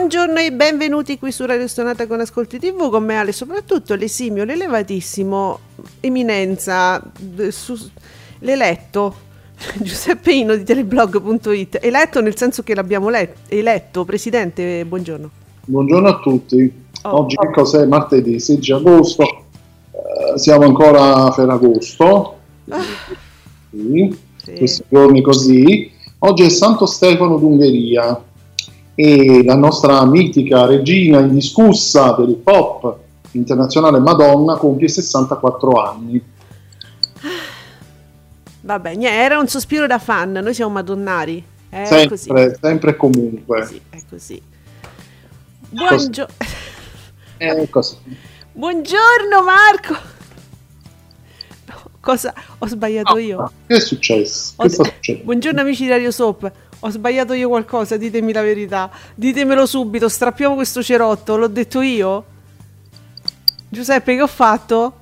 Buongiorno e benvenuti qui su Radio Stonata con Ascolti TV con me Ale, soprattutto l'esimio, l'elevatissimo eminenza, su- l'eletto Giuseppe Ino di teleblog.it, eletto nel senso che l'abbiamo let- eletto, presidente, buongiorno. Buongiorno a tutti. Oh. Oggi che cos'è? Martedì 16 agosto. Eh, siamo ancora a Ferragosto. Sì, Sì. Questi giorni così. Oggi è Santo Stefano d'Ungheria e la nostra mitica regina indiscussa del pop internazionale Madonna compie 64 anni. Vabbè, niente, era un sospiro da fan, noi siamo madonnari. È così. sempre, sempre e comunque. È così. Buongio- È così. Buongiorno Marco! No, cosa? Ho sbagliato io? Che è successo? Ho- Che sta succedendo? Buongiorno amici di Radio Soap. Ho sbagliato io qualcosa, ditemi la verità. Ditemelo subito, strappiamo questo cerotto, l'ho detto io? Giuseppe, che ho fatto?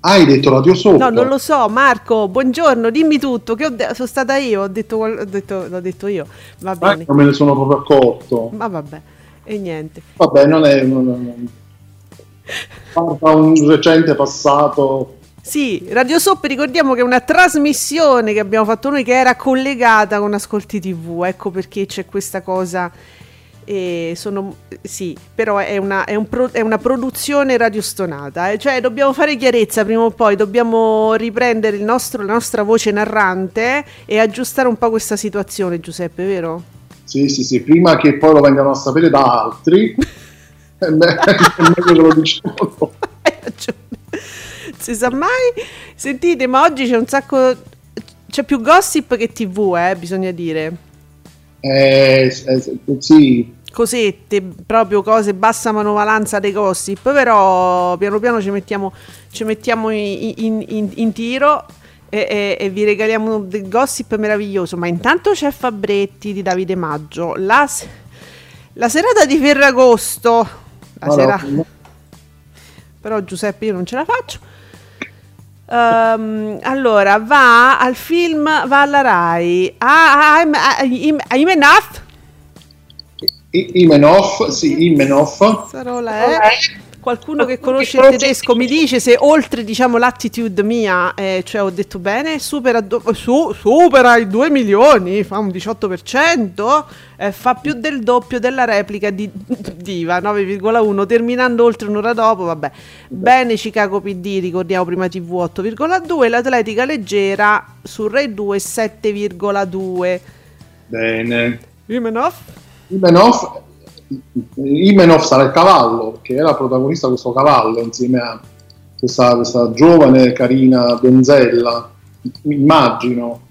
Hai detto radio sopra? No, non lo so, Marco, buongiorno, dimmi tutto. Che ho de- sono stata io, ho detto, ho detto- l'ho detto io. Va Eh, bene. non me ne sono proprio accorto. Ma vabbè, e niente. Vabbè, non è. Non, Guarda un recente passato. Sì, Radio Soap ricordiamo che è una trasmissione che abbiamo fatto noi che era collegata con Ascolti TV, ecco perché c'è questa cosa. E sono, sì, però è una, è un pro- è una produzione radiostonata, eh, cioè dobbiamo fare chiarezza prima o poi, dobbiamo riprendere il nostro- la nostra voce narrante e aggiustare un po' questa situazione, Giuseppe, vero? Sì, sì, sì, prima che poi lo vengano a sapere da altri. è meglio che lo diciamo. Hai ragione. Si sa mai? Sentite, ma oggi c'è un sacco. C'è più gossip che TV, eh, bisogna dire. Eh, eh, sì, cosette, proprio cose, bassa manovalanza dei gossip, però piano piano ci mettiamo, ci mettiamo in, in- in- in tiro e, e- e vi regaliamo del gossip meraviglioso. Ma intanto c'è Fabretti di Davide Maggio, la, la serata di Ferragosto, la allora, sera- però Giuseppe io non ce la faccio. Ehm, allora va al film, va alla Rai. Ah, I'm, I'm, I'm enough. I- Imenov, sì, Imenov. Sarola è qualcuno che conosce il tedesco mi dice se oltre diciamo l'attitude mia eh, cioè ho detto bene supera, do- su- supera i 2 milioni fa un 18% eh, fa più del doppio della replica di Diva 9,1 terminando oltre un'ora dopo vabbè. Bene Chicago PD ricordiamo prima TV 8,2 l'atletica leggera su Rai 2 7,2 Bene. Imenov Imenov, Imenov sarà il cavallo, perché era protagonista questo cavallo insieme a questa, questa giovane, carina donzella. Immagino.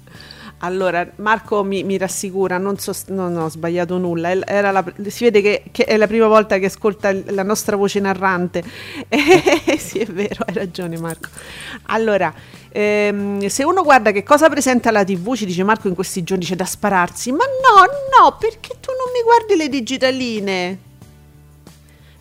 Allora, Marco mi, mi rassicura, non, so, non ho sbagliato nulla, la- si vede che, che è la prima volta che ascolta la nostra voce narrante. Eh, sì, è vero, hai ragione Marco. Allora, ehm, se uno guarda che cosa presenta la TV, ci dice Marco in questi giorni c'è da spararsi, ma no, no, perché mi guardi le digitaline?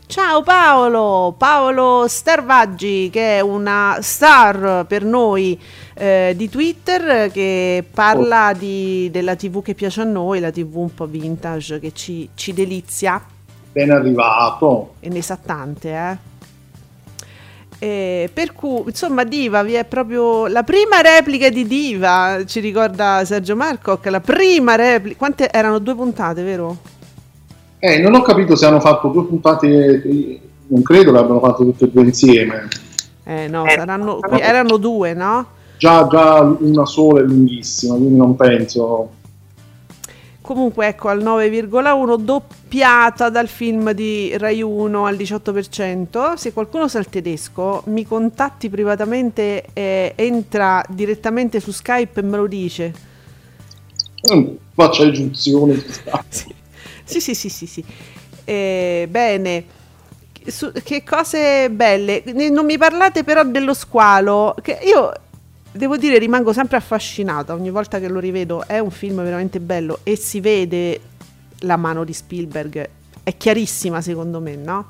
Ciao Paolo, Paolo Starvaggi che è una star per noi eh, di Twitter che parla di- della TV che piace a noi, la TV un po' vintage che ci, ci delizia Ben arrivato. e ne sa tante, eh. E per cui, insomma, Diva vi è proprio la prima replica di Diva, ci ricorda Sergio Marco, che la prima replica, quante erano due puntate, vero? Eh, non ho capito se hanno fatto due puntate, non credo che abbiano fatto tutte e due insieme. Eh no, saranno, erano due, no? Già, già una sola è lunghissima, quindi non penso. Comunque ecco al 9,1 doppiata dal film di Rai 1 al 18%. Se qualcuno sa il tedesco mi contatti privatamente e entra direttamente su Skype e me lo dice. Mm, faccia egizione. sì. sì, sì, sì, sì, sì. Eh, bene. Su, che cose belle. Non mi parlate però dello squalo. Che io devo dire rimango sempre affascinata ogni volta che lo rivedo. È un film veramente bello e si vede la mano di Spielberg. È chiarissima secondo me, no?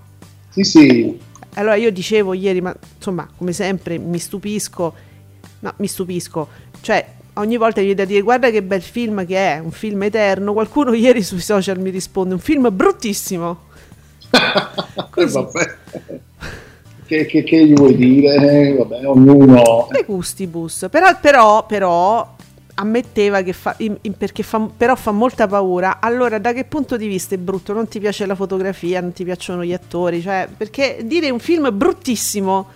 Sì, sì. Allora io dicevo ieri, ma insomma, come sempre mi stupisco. No, mi stupisco. Cioè, ogni volta mi viene da dire guarda che bel film che è, un film eterno. Qualcuno ieri sui social mi risponde un film bruttissimo. Così. Che, che, che, gli vuoi dire? Eh, vabbè, ognuno... I gustibus, però, però, però ammetteva che fa, in, in, perché fa, però fa molta paura. Allora, da che punto di vista è brutto? Non ti piace la fotografia, non ti piacciono gli attori, cioè, perché dire un film bruttissimo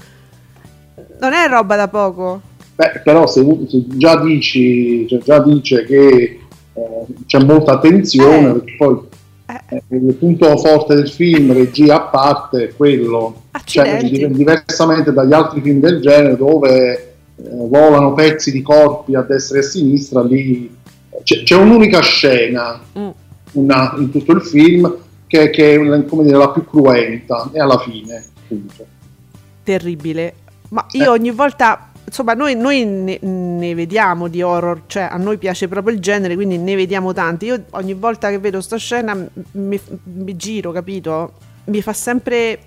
non è roba da poco. Beh, però se, se già dici, cioè già dice che eh, c'è molta attenzione, eh. poi eh. il punto forte del film, regia a parte, è quello. Cioè, diversamente dagli altri film del genere dove eh, volano pezzi di corpi a destra e a sinistra, lì c'è, c'è un'unica scena mm. una, in tutto il film che, che è come dire, la più cruenta e alla fine, appunto. Terribile. Ma io eh. ogni volta insomma, noi, noi ne, ne, vediamo di horror, cioè a noi piace proprio il genere, quindi ne vediamo tanti. Io ogni volta che vedo sta scena mi, mi giro, capito? Mi fa sempre,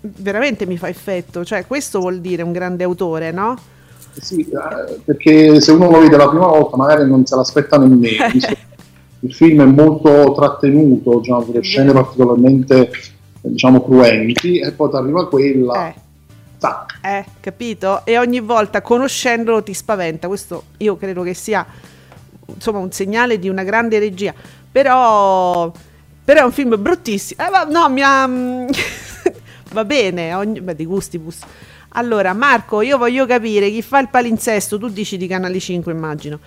veramente mi fa effetto. Cioè, questo vuol dire un grande autore, no? Sì, eh, perché se uno lo vede la prima volta magari non se l'aspetta nemmeno. il film è molto trattenuto, diciamo, scene particolarmente diciamo, cruenti, e poi ti arriva quella. Eh Tac. Eh, capito? E ogni volta conoscendolo ti spaventa. Questo io credo che sia insomma un segnale di una grande regia. Però, però è un film bruttissimo. Eh, no, mi ha. Va bene, ogni, beh, di gustibus. Allora, Marco, io voglio capire chi fa il palinsesto. Tu dici di Canale 5, immagino.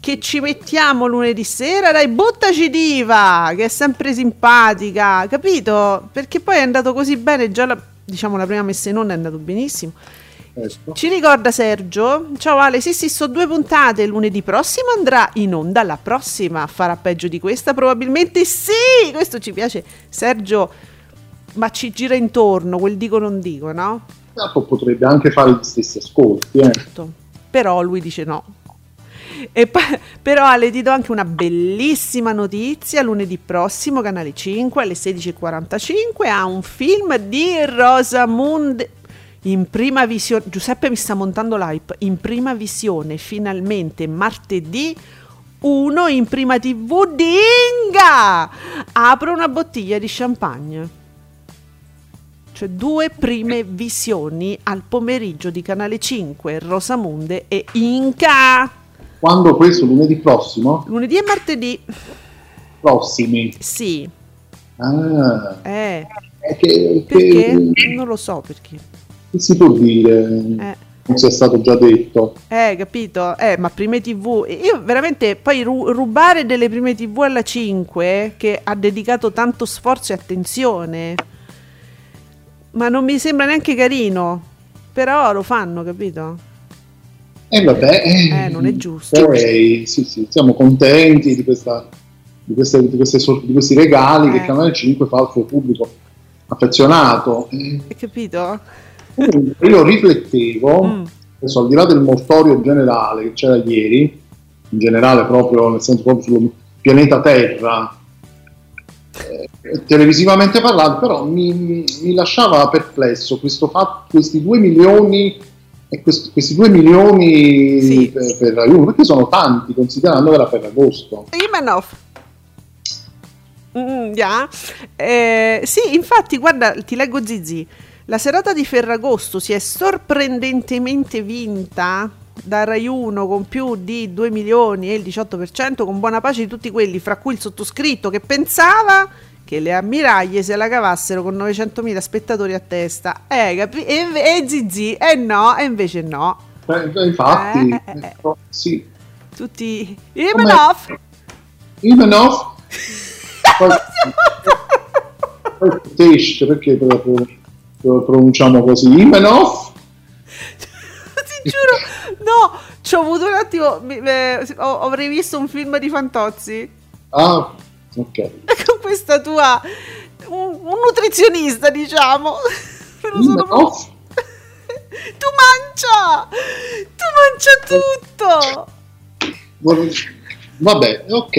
Che ci mettiamo lunedì sera, dai, buttaci diva, che è sempre simpatica, capito? Perché poi è andato così bene già la diciamo la prima messa in onda è andato benissimo. Ecco. Ci ricorda Sergio, ciao Ale, sì sì, so due puntate, lunedì prossimo andrà in onda, la prossima farà peggio di questa, probabilmente sì, questo ci piace. Sergio, ma ci gira intorno, quel dico non dico, no? Potrebbe anche fare gli stessi ascolti, eh. Certo. Però lui dice no, e poi, però Ale ti do anche una bellissima notizia, lunedì prossimo, canale 5 alle 16.45 ha un film di Rosamund in prima visione, Giuseppe mi sta montando l'hype, in prima visione finalmente martedì 1 in prima tv di Inga! Apro una bottiglia di champagne cioè due prime visioni al pomeriggio di Canale 5, Rosamunde e Inca. Quando questo? Lunedì prossimo? Lunedì e martedì. Prossimi? Sì. Ah. Eh. Che, perché? Che, non lo so perché. Che si può dire? Eh. Non sia stato già detto. Eh, capito? Eh, ma prime TV. Io veramente poi ru- rubare delle prime TV alla 5 che ha dedicato tanto sforzo e attenzione. Ma non mi sembra neanche carino. Però lo fanno, capito? E eh, vabbè, eh, non è giusto. Poi, sì, sì, siamo contenti di, questa, di, queste, di, queste, di questi regali eh. che Canale 5 fa al suo pubblico affezionato. Hai capito? Io riflettevo, mm. adesso al di là del mortorio generale che c'era ieri, in generale proprio nel senso proprio sul pianeta Terra, eh, televisivamente parlando, però mi, mi lasciava perplesso questo fatto, questi due milioni e questi, questi 2 milioni sì. per, per Juve, perché sono tanti considerando che era per agosto. Imanov. Mm, yeah. eh, sì, infatti, guarda, ti leggo Zizi. La serata di Ferragosto si è sorprendentemente vinta da Rai 1 con più di 2 milioni e il 18%, con buona pace di tutti quelli, fra cui il sottoscritto che pensava che le ammiraglie se la cavassero con 900.000 spettatori a testa. Eh, capi- e, e zizi, e eh no, e invece no. Eh, infatti, eh, eh, eh. sì. Tutti... Imanov! Ivanov. Poi, poi Tesh, perché lo, lo pronunciamo così? Ivanov. Ti giuro, no, ci ho avuto un attimo, mi- eh, ho- avrei visto un film di Fantozzi Ah, ok. questa tua, un, un nutrizionista diciamo. Me lo sono- Ivanov? Tu mangia, tu mangia tutto. Vabbè, ok.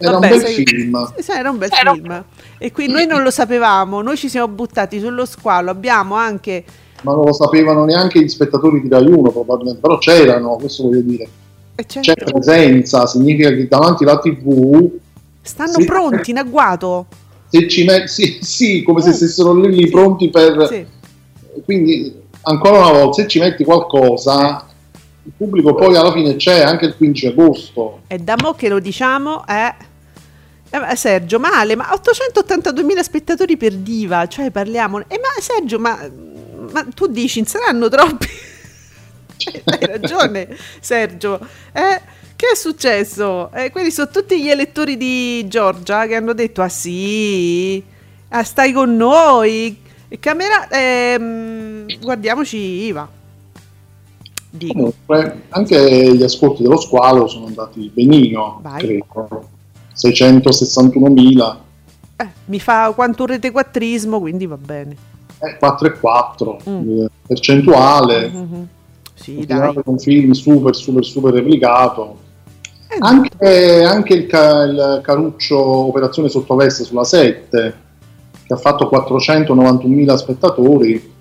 Era Vabbè, un bel sai- film. Era un bel film. E qui noi non lo sapevamo, noi ci siamo buttati sullo squalo, abbiamo anche... Ma non lo sapevano neanche gli spettatori di Rai 1 probabilmente, però c'erano, questo voglio dire. eh, C'è certo, presenza, significa che davanti alla TV stanno sì. pronti in agguato. se ci met- sì, sì, come se Mm. stessero lì, lì pronti per... Quindi, ancora una volta, se ci metti qualcosa, il pubblico poi alla fine c'è anche il 15 agosto. E da mo' che lo diciamo è... eh, ma Sergio, male, ma 882.000 spettatori per Diva, cioè parliamo... Eh, ma Sergio, ma, ma tu dici, saranno troppi? Hai ragione, Sergio. Eh, che è successo? Eh, quelli sono tutti gli elettori di Giorgia che hanno detto, ah sì, ah, stai con noi. Camera, ehm, guardiamoci Iva. Dico. Comunque, anche gli ascolti dello squalo sono andati benino, Vai. credo. 661.000, Eh, mi fa quanto un retequattrismo, quindi va bene. eh, 4,4 Mm. eh, percentuale. Mhm. Sì, dai. un film super super super replicato anche, anche il, ca- il Caruccio Operazione Sottoveste sulla 7 che ha fatto 491.000 spettatori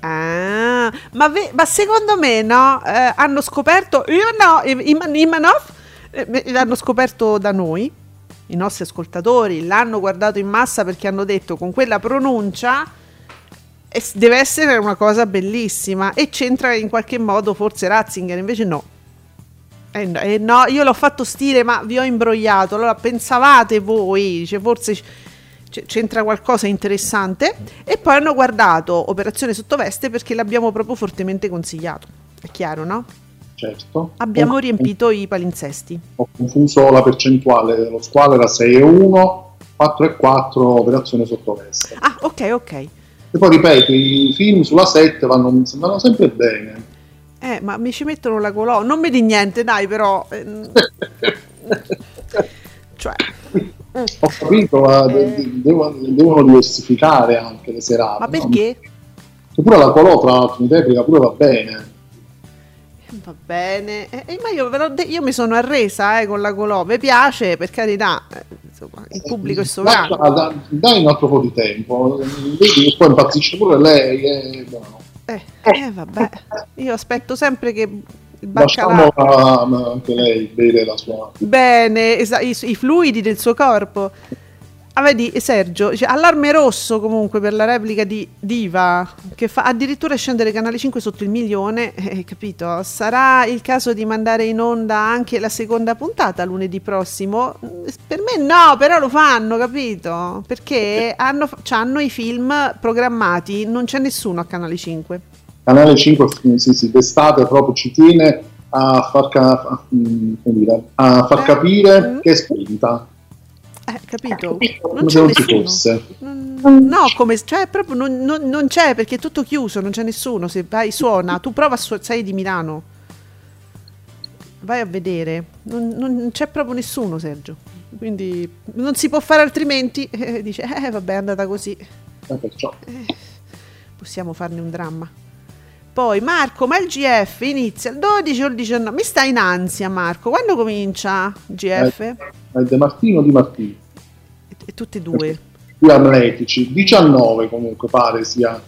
Ah, ma, ve- ma secondo me no, eh, hanno scoperto Ivanov, Iman- Imanov, eh, l'hanno scoperto da noi, i nostri ascoltatori, l'hanno guardato in massa perché hanno detto con quella pronuncia eh, deve essere una cosa bellissima e c'entra in qualche modo forse Ratzinger, invece no. Eh no, eh no, io l'ho fatto stile, ma vi ho imbrogliato. Allora pensavate voi, dice, forse c- c'entra qualcosa interessante. E poi hanno guardato Operazione Sottoveste perché l'abbiamo proprio fortemente consigliato. È chiaro, no? certo Abbiamo Ho- riempito i palinsesti. ho confuso la percentuale lo squalo era 6,1 4,4 Operazione Sottoveste Ah, ok, ok. e poi ripeto i film sulla 7 vanno, sembrano sempre bene Eh, ma mi ci mettono la colonna. Non mi di niente, dai, però. ehm, cioè. ho capito ma de- devono, devono diversificare anche le serate Ma no? perché? Che pure la colò tra l'altro in replica pure va bene Va bene, Eh, eh, ma io, de- io mi sono arresa eh, con la colò, mi piace per carità, eh, insomma, il pubblico è sovrano. Dai un altro po' di tempo vedi che poi impazzisce pure lei no. Eh, eh, vabbè, io aspetto sempre che il lasciamo baccalà... a- anche lei bere la sua Bene, esa- i, i fluidi del suo corpo. Ah, vedi, Sergio, dice, allarme rosso comunque per la replica di Diva, che fa addirittura scendere Canale 5 sotto il milione, eh, capito? Sarà il caso di mandare in onda anche la seconda puntata lunedì prossimo? Mm, Per me no, però lo fanno, capito? Perché hanno, hanno i film programmati, non c'è nessuno a Canale 5. Canale 5 sì, sì, d'estate proprio ci tiene a far, ca- a- mm, far Eh, capire mm. che è spinta Eh, capito? Non c'è se non ci nessuno. No, come, cioè, proprio non, non- non c'è perché è tutto chiuso, non c'è nessuno. Se vai, suona, tu prova a su- sei di Milano, vai a vedere, non, non c'è proprio nessuno, Sergio. Quindi non si può fare altrimenti. Eh, dice, eh, vabbè, è andata così. Eh, perciò Eh, possiamo farne un dramma. Poi, Marco, ma il GF inizia il 12 o il 19? Mi sta in ansia, Marco. Quando comincia il GF? è De Martino Di Martino E, tutte e due. due atletici 19 comunque pare sia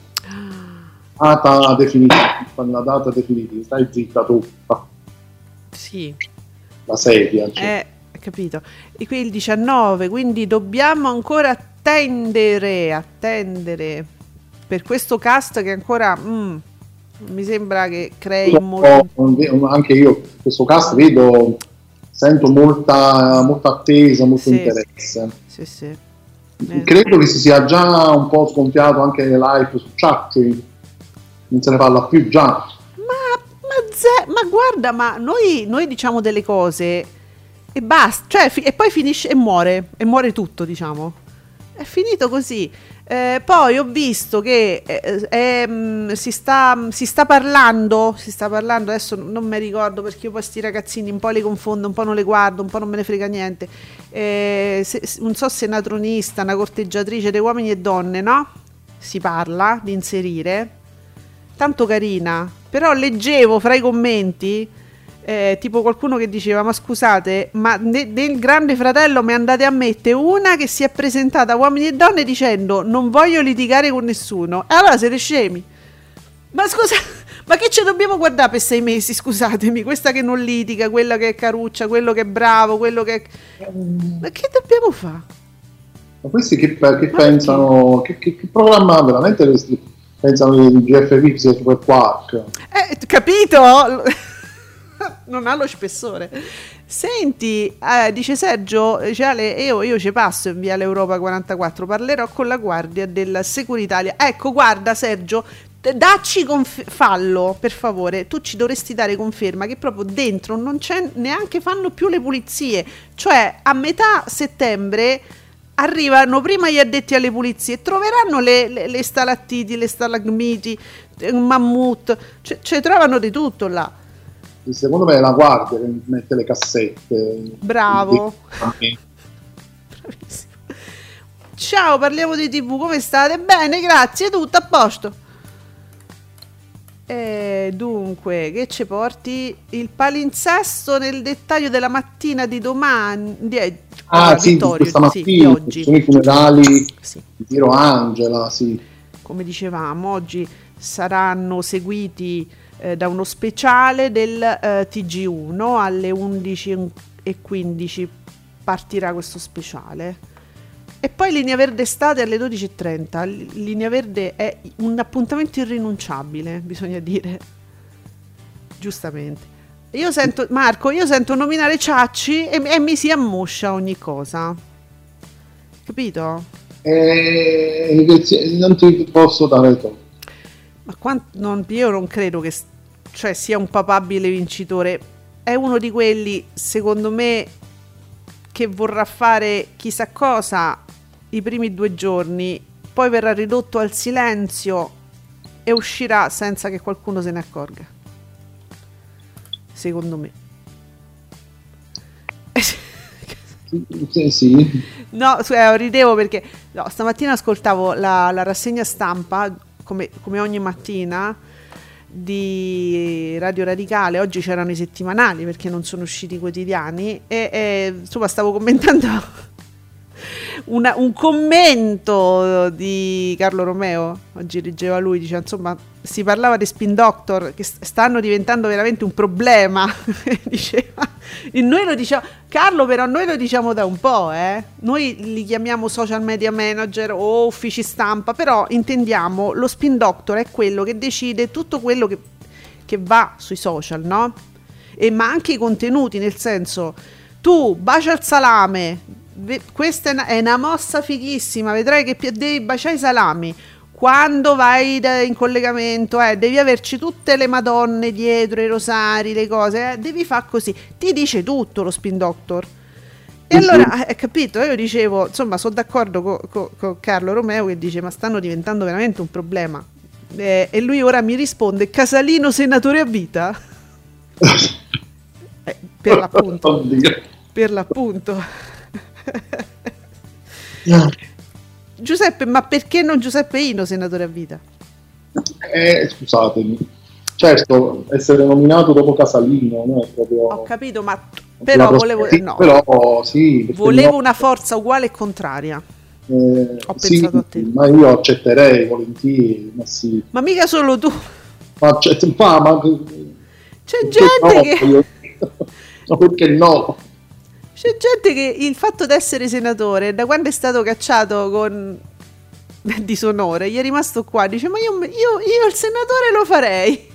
data definitiva la data definitiva stai zitta tu Ah, Sì. la sedia cioè. Eh, capito. E qui il 19, quindi dobbiamo ancora attendere, attendere per questo cast che ancora mm, mi sembra che crei molto... Anche io questo cast vedo sento molta, molta attesa molto Sì. interesse Sì, sì. Eh, credo che si sia già un po' sgonfiato anche l'hype su Ciacci non se ne parla più già Ma, ma, ze- ma guarda, ma noi, noi diciamo delle cose e basta, cioè, fi- e poi finisce e muore, e muore tutto, diciamo. È finito così. Eh, poi ho visto che eh, eh, mh, si, sta, si, sta, parlando, si sta parlando, adesso non mi ricordo perché io poi questi ragazzini un po' li confondo, un po' non le guardo, un po' non me ne frega niente. Eh, se, non so se è una tronista, una corteggiatrice dei uomini e donne, no? Si parla di inserire. Tanto carina, però leggevo fra i commenti eh, tipo qualcuno che diceva ma scusate ma ne, nel grande fratello mi andate a mettere una che si è presentata a uomini e donne dicendo non voglio litigare con nessuno e allora siete scemi. Ma scusa ma che ci dobbiamo guardare per sei mesi? Scusatemi questa che non litiga quella che è caruccia quello che è bravo quello che è... ma che dobbiamo fare ma questi che, che pensano che, che, che, programma veramente pensano di GFV Super Quark eh capito non ha lo spessore. Senti, eh, dice Sergio, dice Ale, io, io ci passo in via l'Europa 44, parlerò con la guardia della Securitalia. Ecco, guarda Sergio, dacci conf- fallo per favore tu ci dovresti dare conferma che proprio dentro non c'è neanche fanno più le pulizie cioè a metà settembre arrivano prima gli addetti alle pulizie troveranno le, le, le stalattiti le stalagmiti un mammut cioè, cioè trovano di tutto là secondo me è la guardia che mette le cassette. Bravo. Ciao, parliamo di TV, come state? Bene, grazie, tutto a posto. E dunque, che ci porti? Il palinsesto nel dettaglio della mattina di domani. Di, ah, sì, Vittorio, questa mattina, sì, oggi. sono i funerali sì. di Piero Angela, sì. Come dicevamo, oggi saranno seguiti eh, da uno speciale del eh, TG1 alle 11.15 partirà questo speciale. E poi Linea Verde estate alle 12.30. Linea Verde è un appuntamento irrinunciabile, bisogna dire. Giustamente. Io sento, Marco, io sento nominare Ciacci e, e mi si ammoscia ogni cosa. Capito? Eh, non ti posso dare torto. Ma quant- non, io non credo che cioè sia un papabile vincitore. È uno di quelli, secondo me, che vorrà fare chissà cosa i primi due giorni, poi verrà ridotto al silenzio e uscirà senza che qualcuno se ne accorga. Secondo me. Sì, sì. No, eh, ridevo perché no, stamattina ascoltavo la, la rassegna stampa come, come ogni mattina di Radio Radicale, oggi c'erano i settimanali perché non sono usciti i quotidiani e, e insomma stavo commentando una, un commento di Carlo Romeo, oggi leggeva lui, dice insomma si parlava di spin doctor che stanno diventando veramente un problema, diceva. E noi lo diciamo, Carlo però noi lo diciamo da un po', eh? noi li chiamiamo social media manager o uffici stampa, però intendiamo lo spin doctor è quello che decide tutto quello che, che va sui social, no? E ma anche i contenuti, nel senso tu bacia il salame, questa è una, è una mossa fighissima, vedrai che devi baciare i salami quando vai in collegamento, eh, devi averci tutte le madonne dietro, i rosari, le cose, eh, devi fare così. Ti dice tutto lo spin doctor. E allora, hai eh, capito? Io dicevo, insomma, sono d'accordo con co, co Carlo Romeo che dice, ma stanno diventando veramente un problema. Eh, e lui ora mi risponde, Casalino senatore a vita? eh, per l'appunto. per l'appunto. Giuseppe, ma perché non Giuseppe Ino senatore a vita? Eh, scusatemi. Certo, essere nominato dopo Casalino non è proprio... Ho capito, ma però volevo... No. Però sì... Volevo no. una forza uguale e contraria. Eh, Ho sì, pensato a te. Ma io accetterei volentieri, ma sì. Ma mica solo tu. Ma, accett- ma, ma c'è gente no, che... Io... perché no? C'è gente che il fatto di essere senatore, da quando è stato cacciato con disonore, gli è rimasto qua, dice ma io, io, io il senatore lo farei.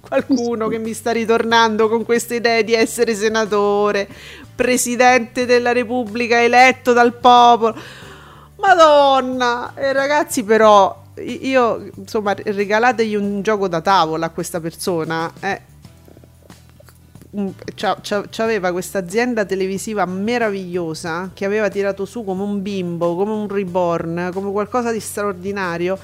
Qualcuno che mi sta ritornando con queste idee di essere senatore, presidente della Repubblica eletto dal popolo. Madonna! E ragazzi però, io insomma regalategli un gioco da tavola a questa persona. Eh aveva questa azienda televisiva meravigliosa che aveva tirato su come un bimbo, come un reborn, come qualcosa di straordinario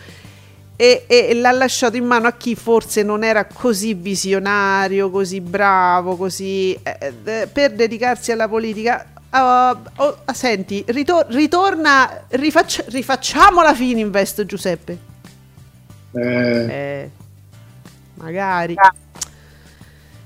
e, e, l'ha lasciato in mano a chi forse non era così visionario, così bravo, così eh, eh per dedicarsi alla politica. Uh, oh, senti, ritor- ritorna, rifaccia- rifacciamo la Fininvest, Giuseppe. Eh. eh magari. Ah.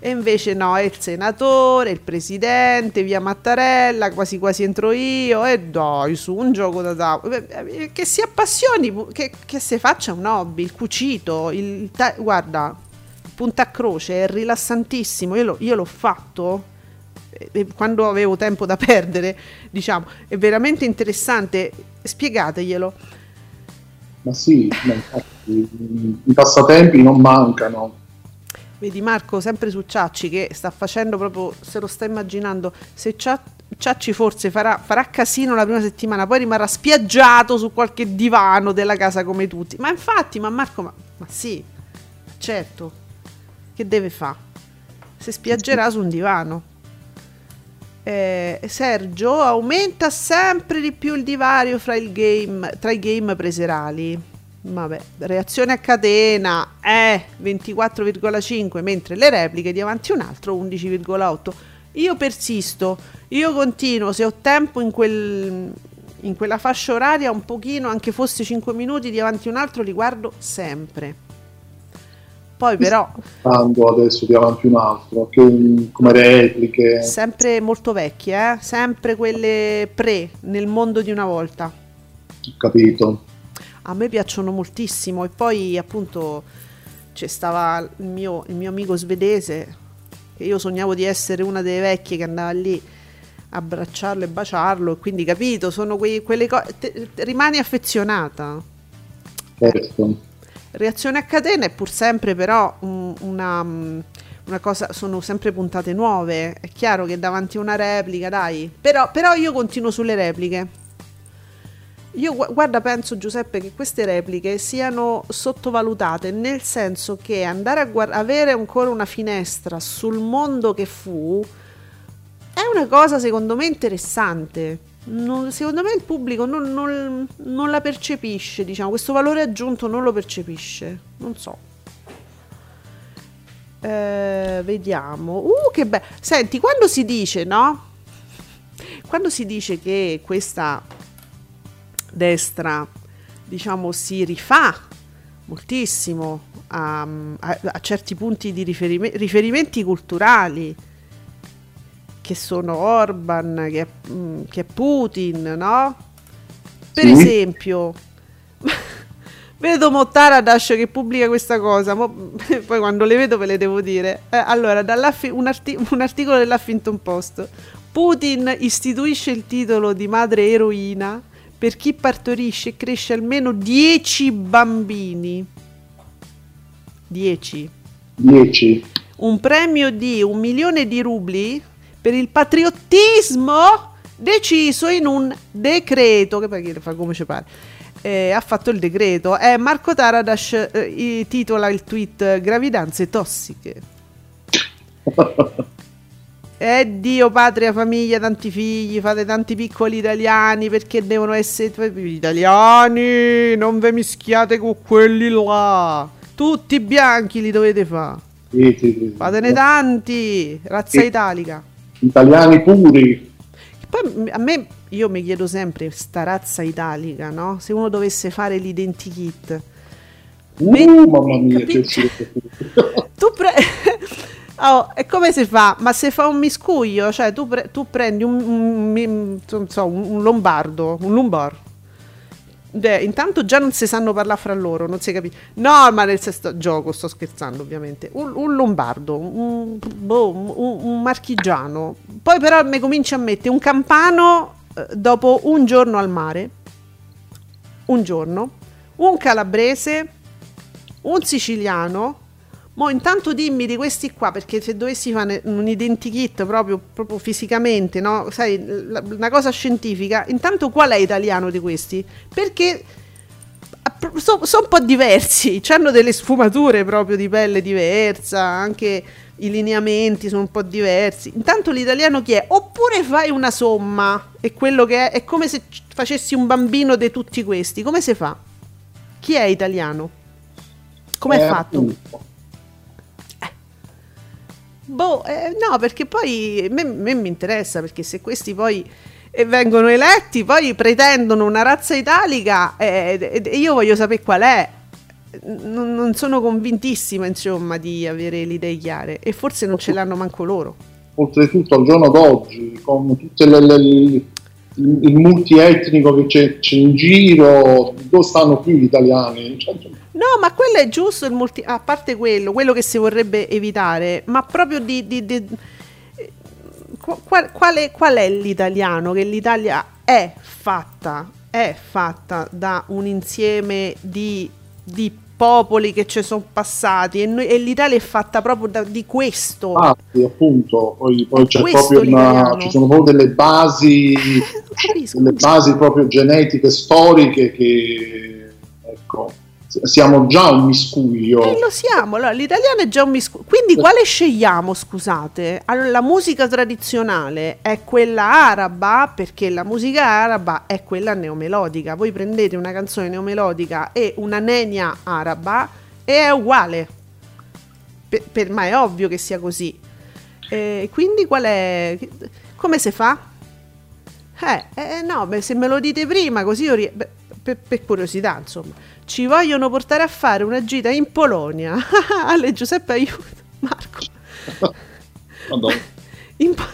E invece no, è il senatore, il presidente, via Mattarella, quasi quasi entro io. E dai, su un gioco da tavola. Eh, che si appassioni, che, che si faccia un hobby, il cucito, il, ta- guarda, punta a croce, è rilassantissimo. Io, lo, io l'ho fatto quando avevo tempo da perdere, diciamo, è veramente interessante. Spiegateglielo. Ma sì, i passatempi non mancano Vedi Marco, sempre su Ciacci che sta facendo proprio, se lo sta immaginando, se Ciacci forse farà, farà, casino la prima settimana, poi rimarrà spiaggiato su qualche divano della casa come tutti. Ma infatti, ma Marco, ma, ma sì, certo, che deve fare? Si spiaggerà su un divano. Eh, Sergio aumenta sempre di più il divario game, tra i game preserali Vabbè, reazione a catena è 24,5 mentre le repliche di avanti un altro 11,8. Io persisto, io continuo, se ho tempo in, quel, in quella fascia oraria un pochino, anche fosse 5 minuti di avanti un altro, li guardo sempre. Poi però... Stando adesso di avanti un altro, che, come repliche. Sempre molto vecchie, eh? sempre quelle pre, nel mondo di una volta. Ho capito a me piacciono moltissimo e poi appunto c'è stava il mio, il mio amico svedese che io sognavo di essere una delle vecchie che andava lì a abbracciarlo e baciarlo e quindi capito sono quei, quelle cose rimani affezionata. Certo. reazione a catena è pur sempre però un, una, una cosa sono sempre puntate nuove è chiaro che davanti a una replica dai. Però, però io continuo sulle repliche io guarda, penso Giuseppe che queste repliche siano sottovalutate, nel senso che andare a guard- avere ancora una finestra sul mondo che fu è una cosa secondo me interessante. Non, secondo me il pubblico non, non, non, la percepisce, diciamo, questo valore aggiunto non lo percepisce. Non so. Eh, vediamo. Uh, che bello. Senti, quando si dice, no? Quando si dice che questa destra diciamo si rifà moltissimo a, a, a certi punti di riferime, riferimenti culturali che sono Orban, che mm, che è Putin, no? Per sì. esempio, vedo Mottaradas che pubblica questa cosa, mo, poi quando le vedo ve le devo dire. Eh, allora, un, arti- un articolo dell'Huffington Post. Putin istituisce il titolo di madre eroina per chi partorisce e cresce almeno 10 bambini. 10. 10. Un premio di un milione di rubli per il patriottismo deciso in un decreto, che poi fa come ci pare. Eh, ha fatto il decreto. Eh, Marco Taradas eh, titola il tweet Gravidanze tossiche. Eh Dio, patria, famiglia, tanti figli, fate tanti piccoli italiani perché devono essere italiani, non ve mischiate con quelli là. Tutti bianchi li dovete fare. Sì, sì, sì. Fatene tanti, razza italica. Italiani puri. Poi a me, io mi chiedo sempre, sta razza italica, no? Se uno dovesse fare l'identikit. Uh, me... mamma mia, che tu pre... Oh, e come si fa? Ma se fa un miscuglio, cioè tu, pre- tu prendi un, un, un, so, un, lombardo, un lumbar. Beh, intanto già non si sanno parlare fra loro, non si capisce. No, ma nel sesto gioco, sto scherzando ovviamente. Un, lombardo, boh, un, marchigiano. Poi però mi comincia a mettere un campano eh, dopo un giorno al mare. Un giorno. Un calabrese. Un siciliano Mo intanto dimmi di questi qua, perché se dovessi fare un identikit proprio, proprio fisicamente, no? Sai, una cosa scientifica, intanto qual è italiano di questi? Perché sono so un po' diversi, hanno delle sfumature proprio di pelle diversa, anche i lineamenti sono un po' diversi. Intanto l'italiano chi è? Oppure fai una somma e quello che è è come se facessi un bambino di tutti questi. Come si fa? Chi è italiano? Come è Eh, fatto? appunto. Boh, eh, no, perché poi a me, me mi interessa perché se questi poi eh, vengono eletti, poi pretendono una razza italica eh, e io voglio sapere qual è. Non, non sono convintissima, insomma, di avere le idee chiare e forse non ce l'hanno manco loro. Oltretutto al giorno d'oggi, con tutte le, le- il, multietnico che c'è, c'è in giro, dove stanno più gli italiani? Cioè, No, ma quello è giusto, il multi- a parte quello, quello che si vorrebbe evitare, ma proprio di... di- di- qu- qual, qual è, qual è l'italiano? Che l'Italia è fatta, è fatta da un insieme di, di popoli che ci sono passati e, noi- e l'Italia è fatta proprio da- di questo. infatti, appunto, poi, poi c'è proprio una, ci sono proprio delle basi, delle basi proprio genetiche, storiche che, ecco, siamo già un miscuglio. Eh, lo siamo, allora, l'italiano è già un miscuglio. Quindi quale scegliamo, scusate? Allora, la musica tradizionale è quella araba, perché la musica araba è quella neomelodica. Voi prendete una canzone neomelodica e una nenia araba e è uguale. Per- per- ma è ovvio che sia così. Eh, quindi qual è... Come si fa? Eh, eh, no, beh, se me lo dite prima, così io... ri- beh, per, per curiosità, insomma. Ci vogliono portare a fare una gita in Polonia. Ale Giuseppe aiuto. Marco. Madonna. In Po-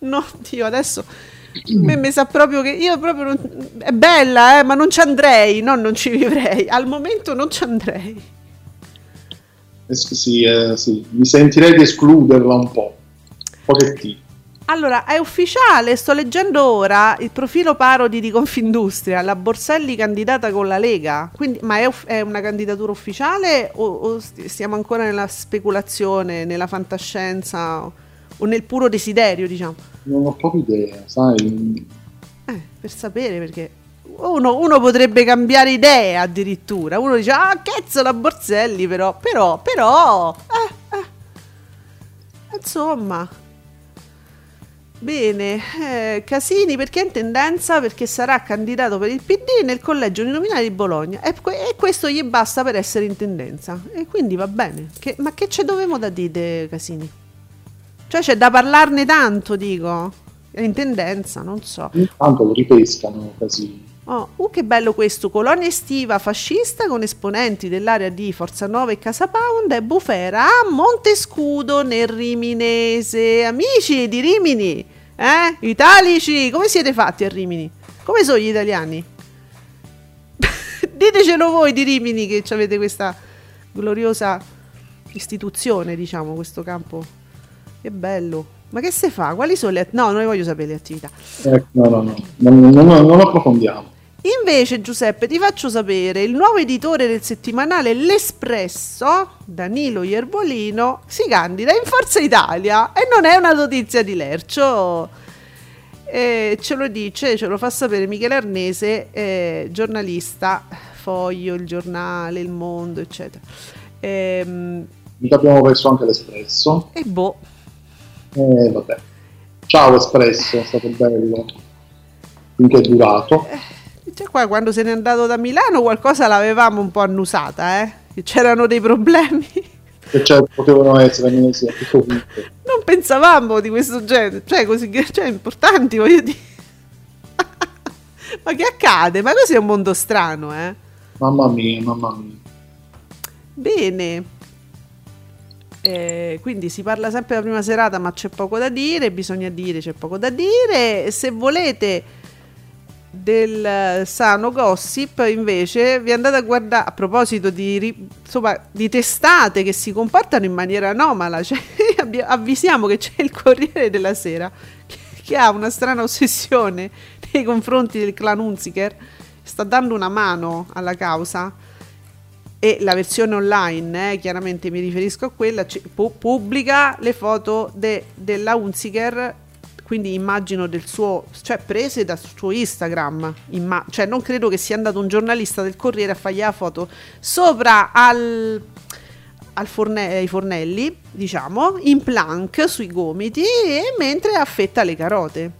no, Dio, adesso... a Me mi sa proprio che io proprio non- è bella, eh, ma non ci andrei, no, non ci vivrei. Al momento non ci andrei. Eh, sì, sì, eh, sì, mi sentirei di escluderla un po', un pochettino. Allora, è ufficiale, sto leggendo ora il profilo parodi di Confindustria, la Borselli candidata con la Lega, Quindi, ma è, è una candidatura ufficiale o, o st- stiamo ancora nella speculazione, nella fantascienza o, o nel puro desiderio, diciamo? Non ho proprio idea, sai, Eh, per sapere perché uno, uno potrebbe cambiare idea addirittura, uno dice ah cazzo la Borselli però, però, però, eh, eh. insomma, bene, eh, Casini perché è in tendenza perché sarà candidato per il PD nel collegio uninominale di Bologna e, e questo gli basta per essere in tendenza e quindi va bene, Che- ma che c'è dovemo da dire Casini? Cioè c'è da parlarne tanto dico, è in tendenza, non so. intanto lo ripescano così. Oh, uh, che bello questo! Colonia estiva fascista con esponenti dell'area di Forza Nuova e Casa Pound e Bufera a Montescudo nel Riminese. Amici di Rimini, eh? Italici, come siete fatti a Rimini? Come sono gli italiani? Ditecelo voi di Rimini che avete questa gloriosa istituzione, diciamo, questo campo. Che bello. Ma che si fa? Quali sono le attività? No, non voglio sapere le attività. Ecco, no, no, no, non, non- non approfondiamo. Invece, Giuseppe, ti faccio sapere, il nuovo editore del settimanale L'Espresso, Danilo Iervolino, si candida in Forza Italia e non è una notizia di Lercio. Eh, ce lo dice, ce lo fa sapere Michele Arnese, eh, giornalista, Foglio, il giornale, il mondo, eccetera. Ehm, Mica abbiamo perso anche l'espresso. e boh, Eh, vabbè. Ciao espresso, è stato bello. Finché è durato. Cioè qua quando se n'è andato da Milano qualcosa l'avevamo un po' annusata, eh? Che c'erano dei problemi. Che c'è, potevano essere, qui. Non pensavamo di questo genere, cioè così cioè, importanti, voglio dire. Ma che accade? Ma così è un mondo strano, eh? Mamma mia, mamma mia. Bene. Eh, quindi si parla sempre della prima serata, ma c'è poco da dire, bisogna dire, c'è poco da dire. Se volete del eh, sano gossip, invece, vi andate a guardare a proposito di, insomma, di testate che si comportano in maniera anomala. Cioè, avvisiamo che c'è il Corriere della Sera che, che ha una strana ossessione nei confronti del clan Unziker, sta dando una mano alla causa e la versione online, eh, chiaramente mi riferisco a quella, pu- pubblica le foto de- della Unziker, quindi immagino del suo, cioè prese dal suo Instagram, imma- cioè non credo che sia andato un giornalista del Corriere a fargli la foto sopra al, al forne- ai fornelli, diciamo, in plank sui gomiti e mentre affetta le carote.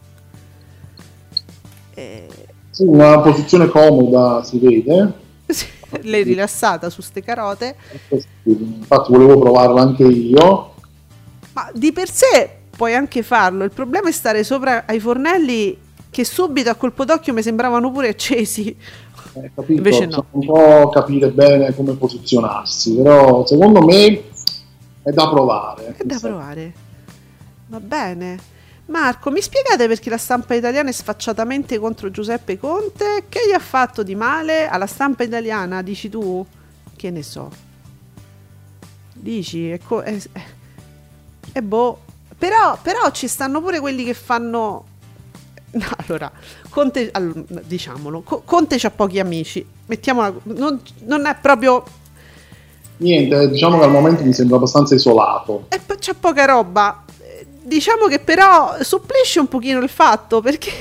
Eh... Sì, una posizione comoda si vede. Lei rilassata su ste carote. Infatti volevo provarla anche io. Ma di per sé puoi anche farlo, il problema è stare sopra ai fornelli che subito a colpo d'occhio mi sembravano pure accesi. Eh, capito, Invece no. un po' capire bene come posizionarsi, però secondo me è da provare. È da provare. Va bene. Marco, mi spiegate perché la stampa italiana è sfacciatamente contro Giuseppe Conte? Che gli ha fatto di male alla stampa italiana? Dici tu? Che ne so. Dici, è, co- è, è boh. Però, però ci stanno pure quelli che fanno No, allora, Conte, allora, diciamolo, Conte ha pochi amici, mettiamola, non, non, è proprio... Niente, diciamo che al momento mi sembra abbastanza isolato. E poi c'è poca roba. Diciamo che però supplisce un pochino il fatto perché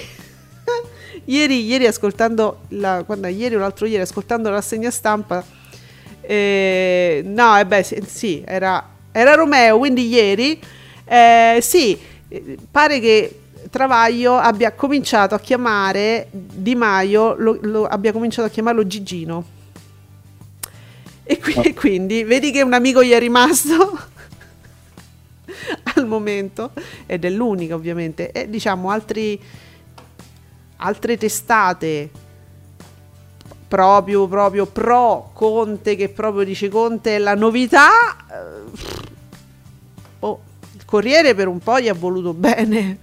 ieri, ieri ascoltando, la, quando ieri o l'altro ieri ascoltando la rassegna stampa, eh, no, e eh beh, sì, era, era Romeo, quindi ieri, eh, sì, pare che Travaglio abbia cominciato a chiamare Di Maio, lo, lo, abbia cominciato a chiamarlo Gigino. E qui, oh. quindi vedi che un amico gli è rimasto al momento, ed è l'unica ovviamente, e diciamo altri, altre testate proprio, proprio pro Conte, che proprio dice Conte è la novità. Eh, Corriere per un po' gli ha voluto bene.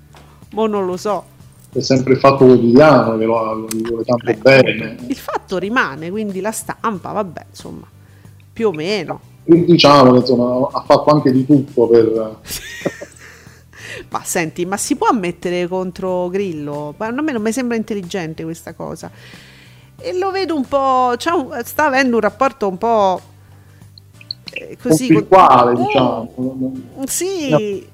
Mo non lo so. È sempre il fatto quotidiano che lo, lo vuole tanto Beh, bene. Il fatto rimane, quindi la stampa, vabbè, insomma, più o meno. Diciamo che insomma, ha fatto anche di tutto per... ma senti, ma si può mettere contro Grillo? A me non mi sembra intelligente questa cosa. E lo vedo un po'. Un, sta avendo un rapporto un po'. Eh, così. Conflittuale, con, diciamo. Sì.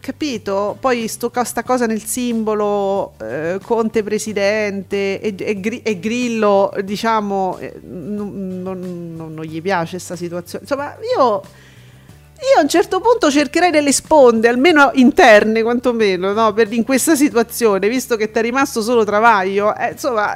Capito? Poi sto, sta cosa nel simbolo eh, Conte presidente e, e, e Grillo, diciamo, eh, non, non, non, gli piace questa situazione. Insomma, io, io, a un certo punto cercherei delle sponde, almeno interne quantomeno, no? per, in questa situazione, visto che ti è rimasto solo Travaglio. Eh, insomma...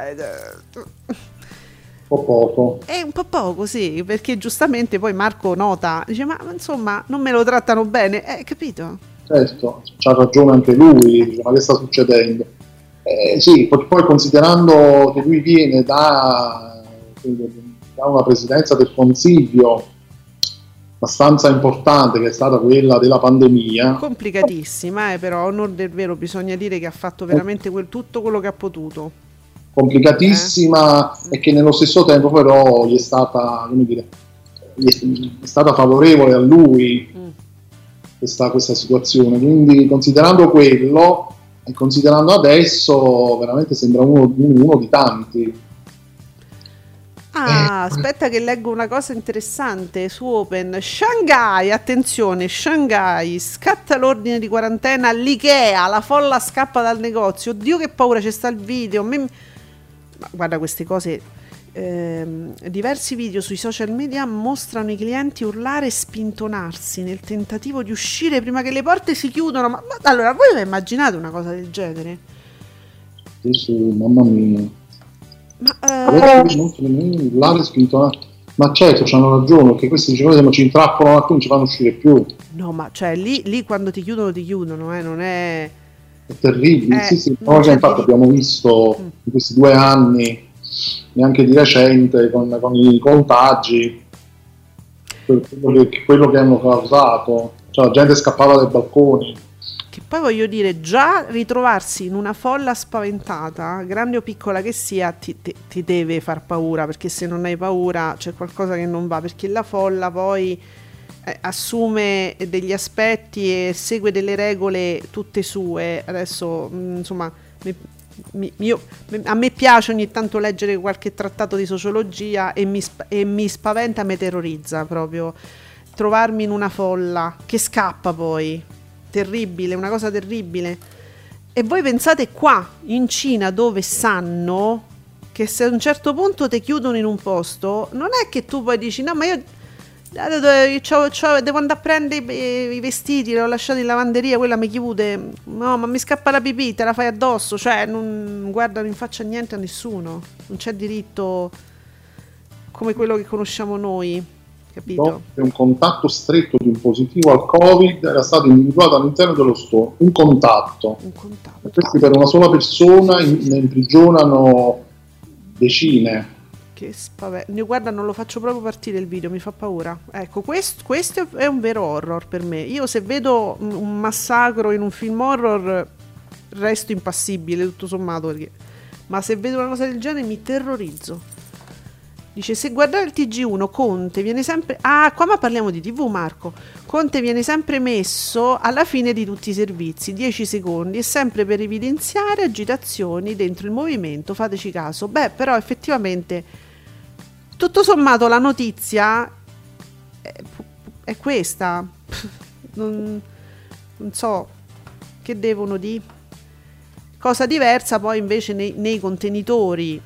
Po' poco. È un po' poco, sì, perché giustamente poi Marco nota, dice ma insomma non me lo trattano bene, eh, capito? certo, c'ha ragione anche lui, dice, ma che sta succedendo? Eh, sì, poi considerando che lui viene da, da una presidenza del Consiglio abbastanza importante che è stata quella della pandemia. Complicatissima, eh, però, onor del vero, bisogna dire che ha fatto veramente quel, tutto quello che ha potuto. Complicatissima eh? e che nello stesso tempo però gli è stata, come dire, gli è, stata favorevole a lui. Mm questa, questa situazione. Quindi considerando quello e considerando adesso, veramente sembra uno, uno di tanti. Ah, eh. aspetta che leggo una cosa interessante su Open. Shanghai, attenzione, Shanghai, scatta l'ordine di quarantena all'Ikea, la folla scappa dal negozio. Oddio che paura, c'è sta il video. Guarda queste cose eh, diversi video sui social media mostrano i clienti urlare e spintonarsi nel tentativo di uscire prima che le porte si chiudano. Ma, ma allora, voi vi immaginate una cosa del genere? Sì, sì, mamma mia. Ma, uh... urlare spintonarsi. Ma certo, hanno ragione, perché questi dicevano ci intrappolano a non ci fanno uscire più. No, ma cioè lì, lì quando ti chiudono, ti chiudono, eh, non è... Terribile, eh, sì, sì. Noi infatti abbiamo visto mm. in questi due anni neanche di recente con, con i contagi, quello che, quello che, hanno causato, cioè la gente scappava dai balconi. Che poi voglio dire, già ritrovarsi in una folla spaventata, grande o piccola che sia, ti, ti, ti deve far paura, perché se non hai paura c'è qualcosa che non va, perché la folla poi assume degli aspetti e segue delle regole tutte sue. Adesso, mm, insomma, mi, mi, io, a me piace ogni tanto leggere qualche trattato di sociologia e mi, e mi spaventa, mi terrorizza proprio trovarmi in una folla che scappa poi. Terribile, una cosa terribile. E voi pensate qua, in Cina, dove sanno che se a un certo punto ti chiudono in un posto, non è che tu poi dici no, ma io Eh, devo andare a prendere i, vestiti, li ho lasciati in lavanderia, quella mi chiude. No, ma mi scappa la pipì, te la fai addosso. Cioè, non guardano in faccia niente a nessuno. Non c'è diritto come quello che conosciamo noi. Capito? un contatto stretto di un positivo al Covid era stato individuato all'interno dello store. Un contatto. Un contatto. E questi per una sola persona ne imprigionano decine. Che spavento. Guarda, non lo faccio proprio partire il video, mi fa paura. Ecco, questo, questo, è un vero horror per me. Io se vedo un massacro in un film horror resto impassibile, tutto sommato. Perché... Ma se vedo una cosa del genere mi terrorizzo. Dice, se guardare il TG1, Conte viene sempre... Ah, qua ma parliamo di TV, Marco. Conte viene sempre messo alla fine di tutti i servizi, 10 secondi, e sempre per evidenziare agitazioni dentro il movimento, fateci caso. Beh, però effettivamente tutto sommato la notizia è, è questa. Non, non, so che devono di cosa diversa poi invece nei, nei contenitori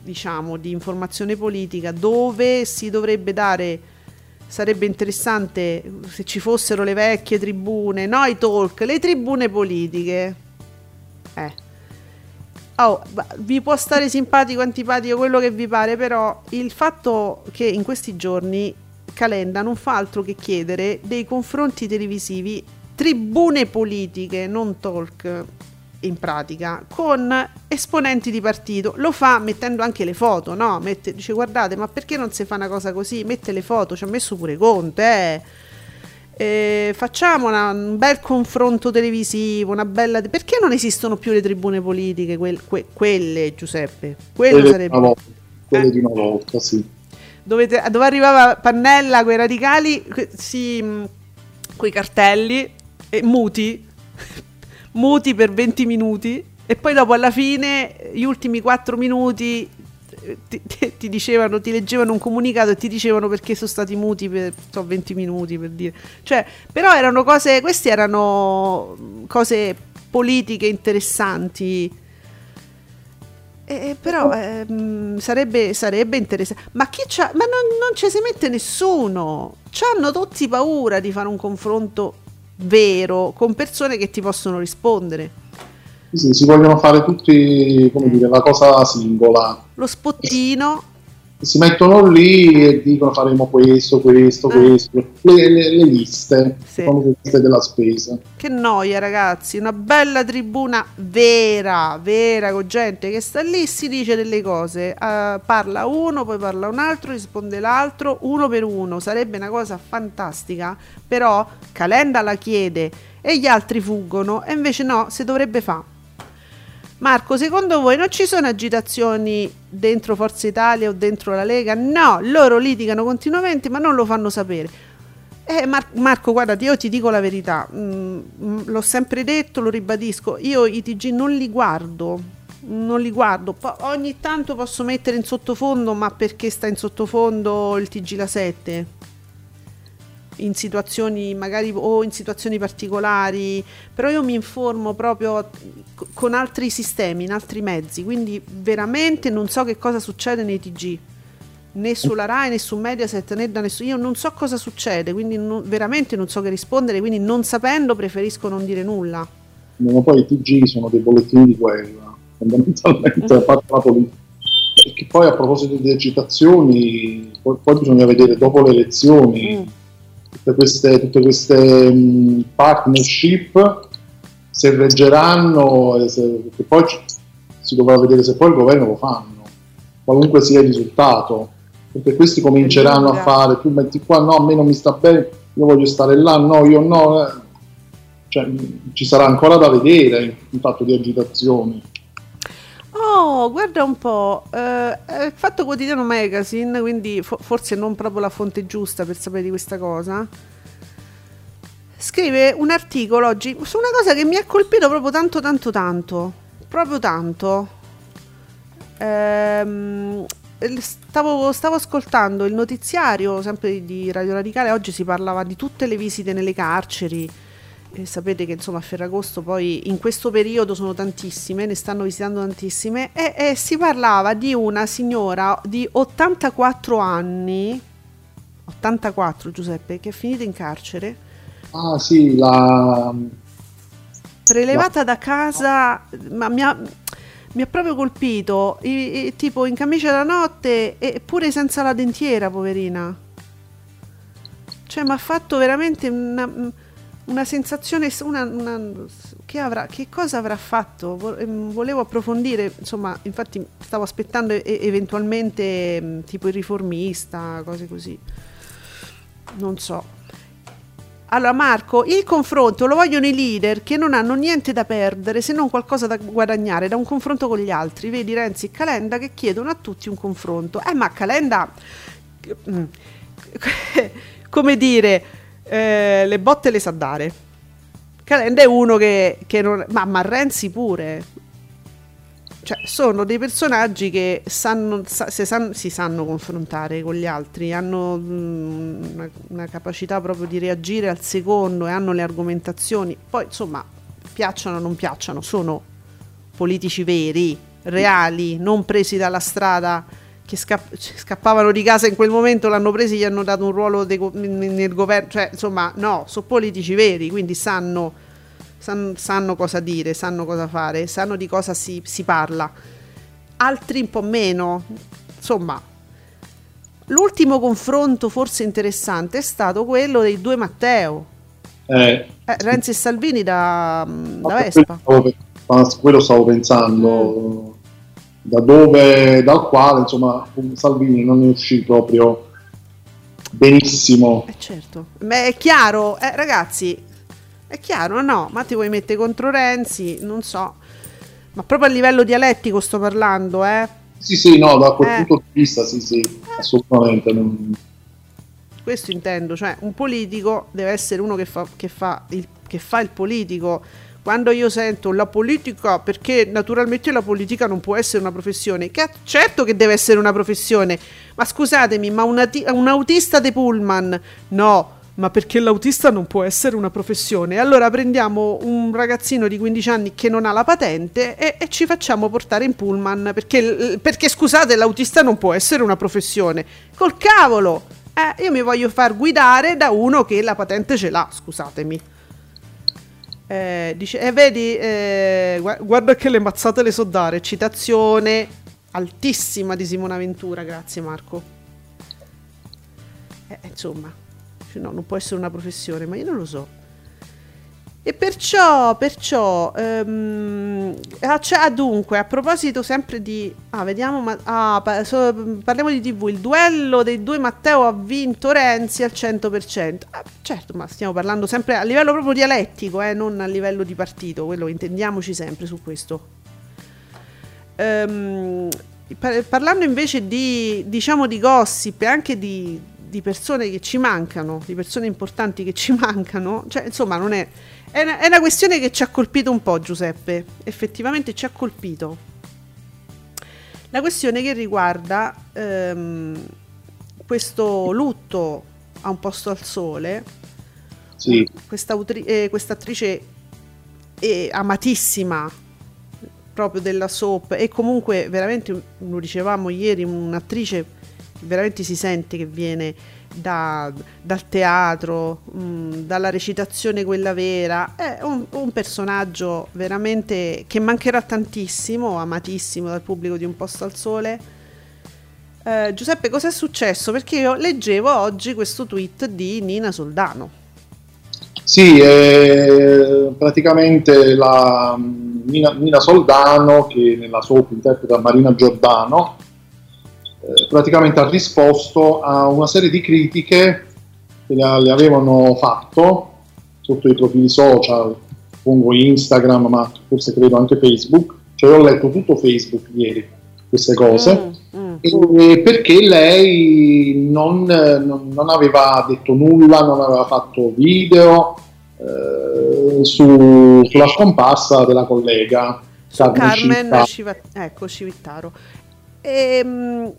diciamo di informazione politica dove si dovrebbe dare sarebbe interessante se ci fossero le vecchie tribune, no i talk, le tribune politiche. Eh Oh, vi può stare simpatico antipatico quello che vi pare, però il fatto che in questi giorni Calenda non fa altro che chiedere dei confronti televisivi, tribune politiche, non talk in pratica, con esponenti di partito. Lo fa mettendo anche le foto, no? Mette, dice guardate, ma perché non si fa una cosa così? Mette le foto, ci ha messo pure Conte, eh eh, facciamo una, un bel confronto televisivo, una bella... Perché non esistono più le tribune politiche, quel, que, quelle Giuseppe? Quello quelle sarebbe... Di volta, quelle eh? di una volta, sì. Dove, dove arrivava Pannella, quei radicali, que, sì, quei cartelli, e muti, muti per 20 minuti, e poi dopo alla fine, gli ultimi 4 minuti, ti, ti, dicevano, ti leggevano un comunicato e ti dicevano perché sono stati muti per so, 20 minuti per dire. Cioè, però erano cose, queste erano cose politiche interessanti. Eh, però eh, sarebbe, sarebbe, interessante. Ma chi c'ha? Ma non, non ci si mette nessuno. C'hanno tutti paura di fare un confronto vero con persone che ti possono rispondere. Sì, si vogliono fare tutti, come dire, la cosa singola. Lo spottino. Si mettono lì e dicono faremo questo, questo, eh. questo, le, le, le liste, sì. le liste della spesa. Che noia ragazzi, una bella tribuna vera, vera, con gente che sta lì, si dice delle cose, uh, parla uno, poi parla un altro, risponde l'altro, uno per uno, sarebbe una cosa fantastica, però Calenda la chiede e gli altri fuggono e invece no, si dovrebbe fare. Marco, secondo voi non ci sono agitazioni dentro Forza Italia o dentro la Lega? No, loro litigano continuamente ma non lo fanno sapere. Eh, Mar- Marco, guarda, io ti dico la verità, mm, mm, l'ho sempre detto, lo ribadisco, io i TG non li guardo, non li guardo, po- ogni tanto posso mettere in sottofondo, ma perché sta in sottofondo il TG la 7? In situazioni magari o in situazioni particolari, però io mi informo proprio con altri sistemi, in altri mezzi, quindi veramente non so che cosa succede nei TG né sulla Rai né su Mediaset né da nessuno io non so cosa succede quindi non, veramente non so che rispondere quindi non sapendo preferisco non dire nulla. Ma poi i TG sono dei bollettini di guerra fondamentalmente a parte la politica perché poi a proposito di agitazioni poi, poi bisogna vedere dopo le elezioni mm tutte queste, tutte queste um, partnership se reggeranno e se, poi si dovrà vedere se poi il governo lo fanno qualunque sia il risultato perché questi cominceranno a fare tu metti qua no a me non mi sta bene io voglio stare là no io no eh. cioè, ci sarà ancora da vedere in fatto di agitazioni Oh, guarda un po', eh, Fatto Quotidiano Magazine, quindi fo- forse non proprio la fonte giusta per sapere di questa cosa. Scrive un articolo oggi su una cosa che mi ha colpito proprio tanto, tanto, tanto. Proprio tanto. Ehm, stavo, stavo ascoltando il notiziario sempre di Radio Radicale. Oggi si parlava di tutte le visite nelle carceri e sapete che insomma a Ferragosto poi in questo periodo sono tantissime, ne stanno visitando tantissime e, e si parlava di una signora di 84 anni 84 Giuseppe, che è finita in carcere. Ah sì, la... Prelevata da casa, ma mi ha, mi ha proprio colpito, i- i- tipo in camicia da notte e pure senza la dentiera, poverina. Cioè, mi ha fatto veramente una, una sensazione, una, una- che, avrà, che cosa avrà fatto? Ehm, Volevo approfondire, insomma, infatti stavo aspettando e- eventualmente mh, tipo il riformista, cose così. Non so. Allora Marco, il confronto lo vogliono i leader che non hanno niente da perdere se non qualcosa da guadagnare da un confronto con gli altri. Vedi Renzi e Calenda che chiedono a tutti un confronto. Eh ma Calenda, mm, come dire, eh, le botte le sa dare. Calenda è uno che, che non... Ma, ma Renzi pure. Cioè, sono dei personaggi che sanno, sa- san- si sanno confrontare con gli altri, hanno mm, una, una capacità proprio di reagire al secondo e hanno le argomentazioni. Poi, insomma, piacciono o non piacciono, sono politici veri, reali, non presi dalla strada che scapp- scappavano di casa in quel momento, l'hanno presi, gli hanno dato un ruolo go- nel governo, cioè, insomma, no, sono politici veri, quindi sanno san- sanno cosa dire, sanno cosa fare, sanno di cosa si, si parla. Altri un po' meno. Insomma, l'ultimo confronto forse interessante è stato quello dei due Matteo. Eh, Eh, Renzi e Salvini da, da Vespa. quello quello stavo pensando, da dove, dal quale insomma Salvini non ne uscì proprio benissimo. Eh certo, ma è chiaro, eh, ragazzi, è chiaro, no? Ma ti vuoi mettere contro Renzi? Non so. Ma proprio a livello dialettico sto parlando, eh? Sì, sì, no, da quel Eh. punto di vista, sì, sì, assolutamente. non- Questo intendo, cioè un politico deve essere uno che fa, che fa, il, che fa il politico. Quando io sento la politica, perché naturalmente la politica non può essere una professione, che certo che deve essere una professione, ma scusatemi, ma un, ati- un autista de pullman, no, ma perché l'autista non può essere una professione. Allora prendiamo un ragazzino di 15 anni che non ha la patente e, e ci facciamo portare in pullman, perché, perché scusate, l'autista non può essere una professione. Col cavolo! Eh, io mi voglio far guidare da uno che la patente ce l'ha, scusatemi. Eh, dice, eh, vedi, eh, gua- guarda che le mazzate le so dare. Citazione altissima di Simona Ventura, grazie Marco. Eh, insomma, cioè, no, non può essere una professione, ma io non lo so. E perciò, perciò, ehm, ah, cioè, ah, dunque, a proposito sempre di, ah, vediamo, ma, ah, pa- so- parliamo di TV, il duello dei due Matteo ha vinto Renzi al 100%. Ah, certo, ma stiamo parlando sempre a livello proprio dialettico, eh, non a livello di partito, quello intendiamoci sempre su questo. Ehm, par- parlando invece di, diciamo, di gossip e anche di, di persone che ci mancano, di persone importanti che ci mancano, cioè, insomma, non è, è una, è una questione che ci ha colpito un po', Giuseppe. Effettivamente ci ha colpito. La questione che riguarda ehm, questo lutto a un posto al sole, Sì, questa eh, attrice eh, amatissima proprio della soap e comunque veramente lo dicevamo ieri un'attrice veramente si sente che viene da- dal teatro mh, dalla recitazione quella vera. È un, un personaggio veramente che mancherà tantissimo amatissimo dal pubblico di un posto al sole. Eh, Giuseppe cosa è successo? Perché io leggevo oggi questo tweet di Nina Soldano. Sì, eh, praticamente la mm, Nina, Nina Soldano, che nella soap interpreta Marina Giordano, eh, praticamente ha risposto a una serie di critiche che le, avevano fatto sotto i profili social, pongo Instagram, ma forse credo anche Facebook, cioè ho letto tutto Facebook ieri queste cose. Mm, mm. E perché lei non, non- aveva detto nulla, non aveva fatto video eh, su- sulla scomparsa della collega su Carmen. Civa- ecco, Civittaro. Ehm,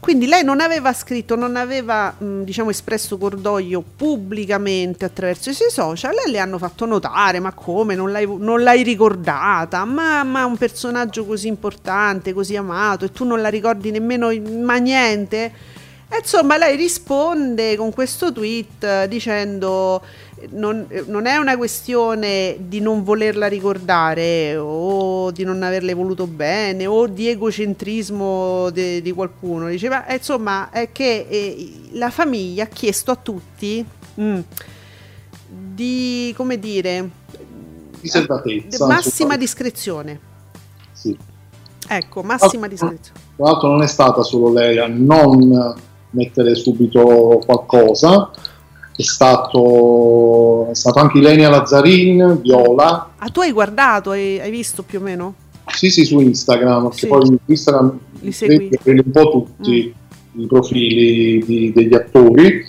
quindi lei non aveva scritto, non aveva mh, diciamo espresso cordoglio pubblicamente attraverso i suoi social e le hanno fatto notare, ma come non l'hai, non l'hai ricordata? Ma, ma un personaggio così importante, così amato e tu non la ricordi nemmeno, ma niente? E insomma, lei risponde con questo tweet eh, dicendo non, eh, non, è una questione di non volerla ricordare o di non averle voluto bene o di egocentrismo de, di qualcuno. Diceva, eh, insomma, è che eh, la famiglia ha chiesto a tutti mm, di, come dire, riservatezza. Massima discrezione. Sì. Ecco, massima discrezione. Tra l'altro non è stata solo lei a non mettere subito qualcosa, è stato, è stato anche Ilenia Lazzarin, Viola. Ah, tu hai guardato, hai, hai visto più o meno? Sì, sì, su Instagram, perché sì. poi Instagram li segui un po' tutti mm. i profili di, degli attori,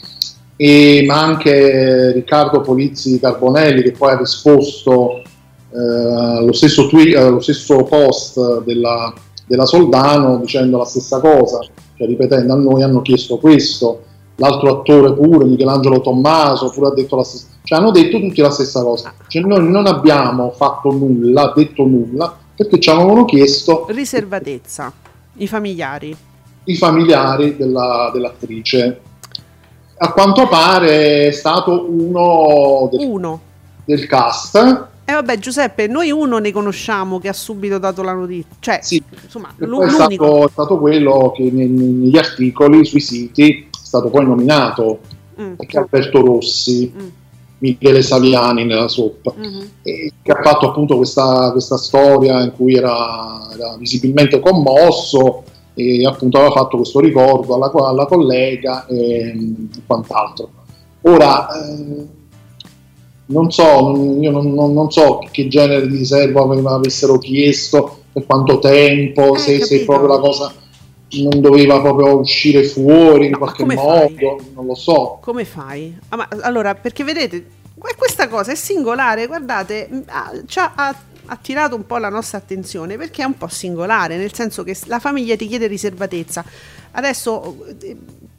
e, ma anche Riccardo Polizzi Carbonelli che poi ha risposto eh, lo, stesso tweet, eh, lo stesso post della, della Soldano dicendo la stessa cosa, cioè ripetendo a noi hanno chiesto questo l'altro attore pure, Michelangelo Tommaso, pure ha detto la stessa cioè hanno detto tutti la stessa cosa. Cioè noi non abbiamo fatto nulla, detto nulla, perché ci avevano chiesto... Riservatezza, i familiari. I familiari della, dell'attrice. A quanto pare è stato uno del, uno. del cast. E eh vabbè Giuseppe, noi uno ne conosciamo che ha subito dato la notizia. Cioè, sì, insomma, l'unico. È stato, è stato quello che negli articoli, sui siti, stato poi nominato mm. perché Alberto Rossi, mm. Michele Saviani nella soppa, mm-hmm. che ha fatto appunto questa, questa storia in cui era, era, visibilmente commosso e appunto aveva fatto questo ricordo alla, alla collega e, e, quant'altro. Ora, eh, non so, io non, non, non, so che genere di riserva avessero chiesto, per quanto tempo, eh, se, se proprio la cosa non doveva proprio uscire fuori in qualche modo, fai? non lo so. Come fai? Ah, ma, allora, perché vedete, questa cosa è singolare, guardate, ha, ha attirato un po' la nostra attenzione perché è un po' singolare, nel senso che la famiglia ti chiede riservatezza. Adesso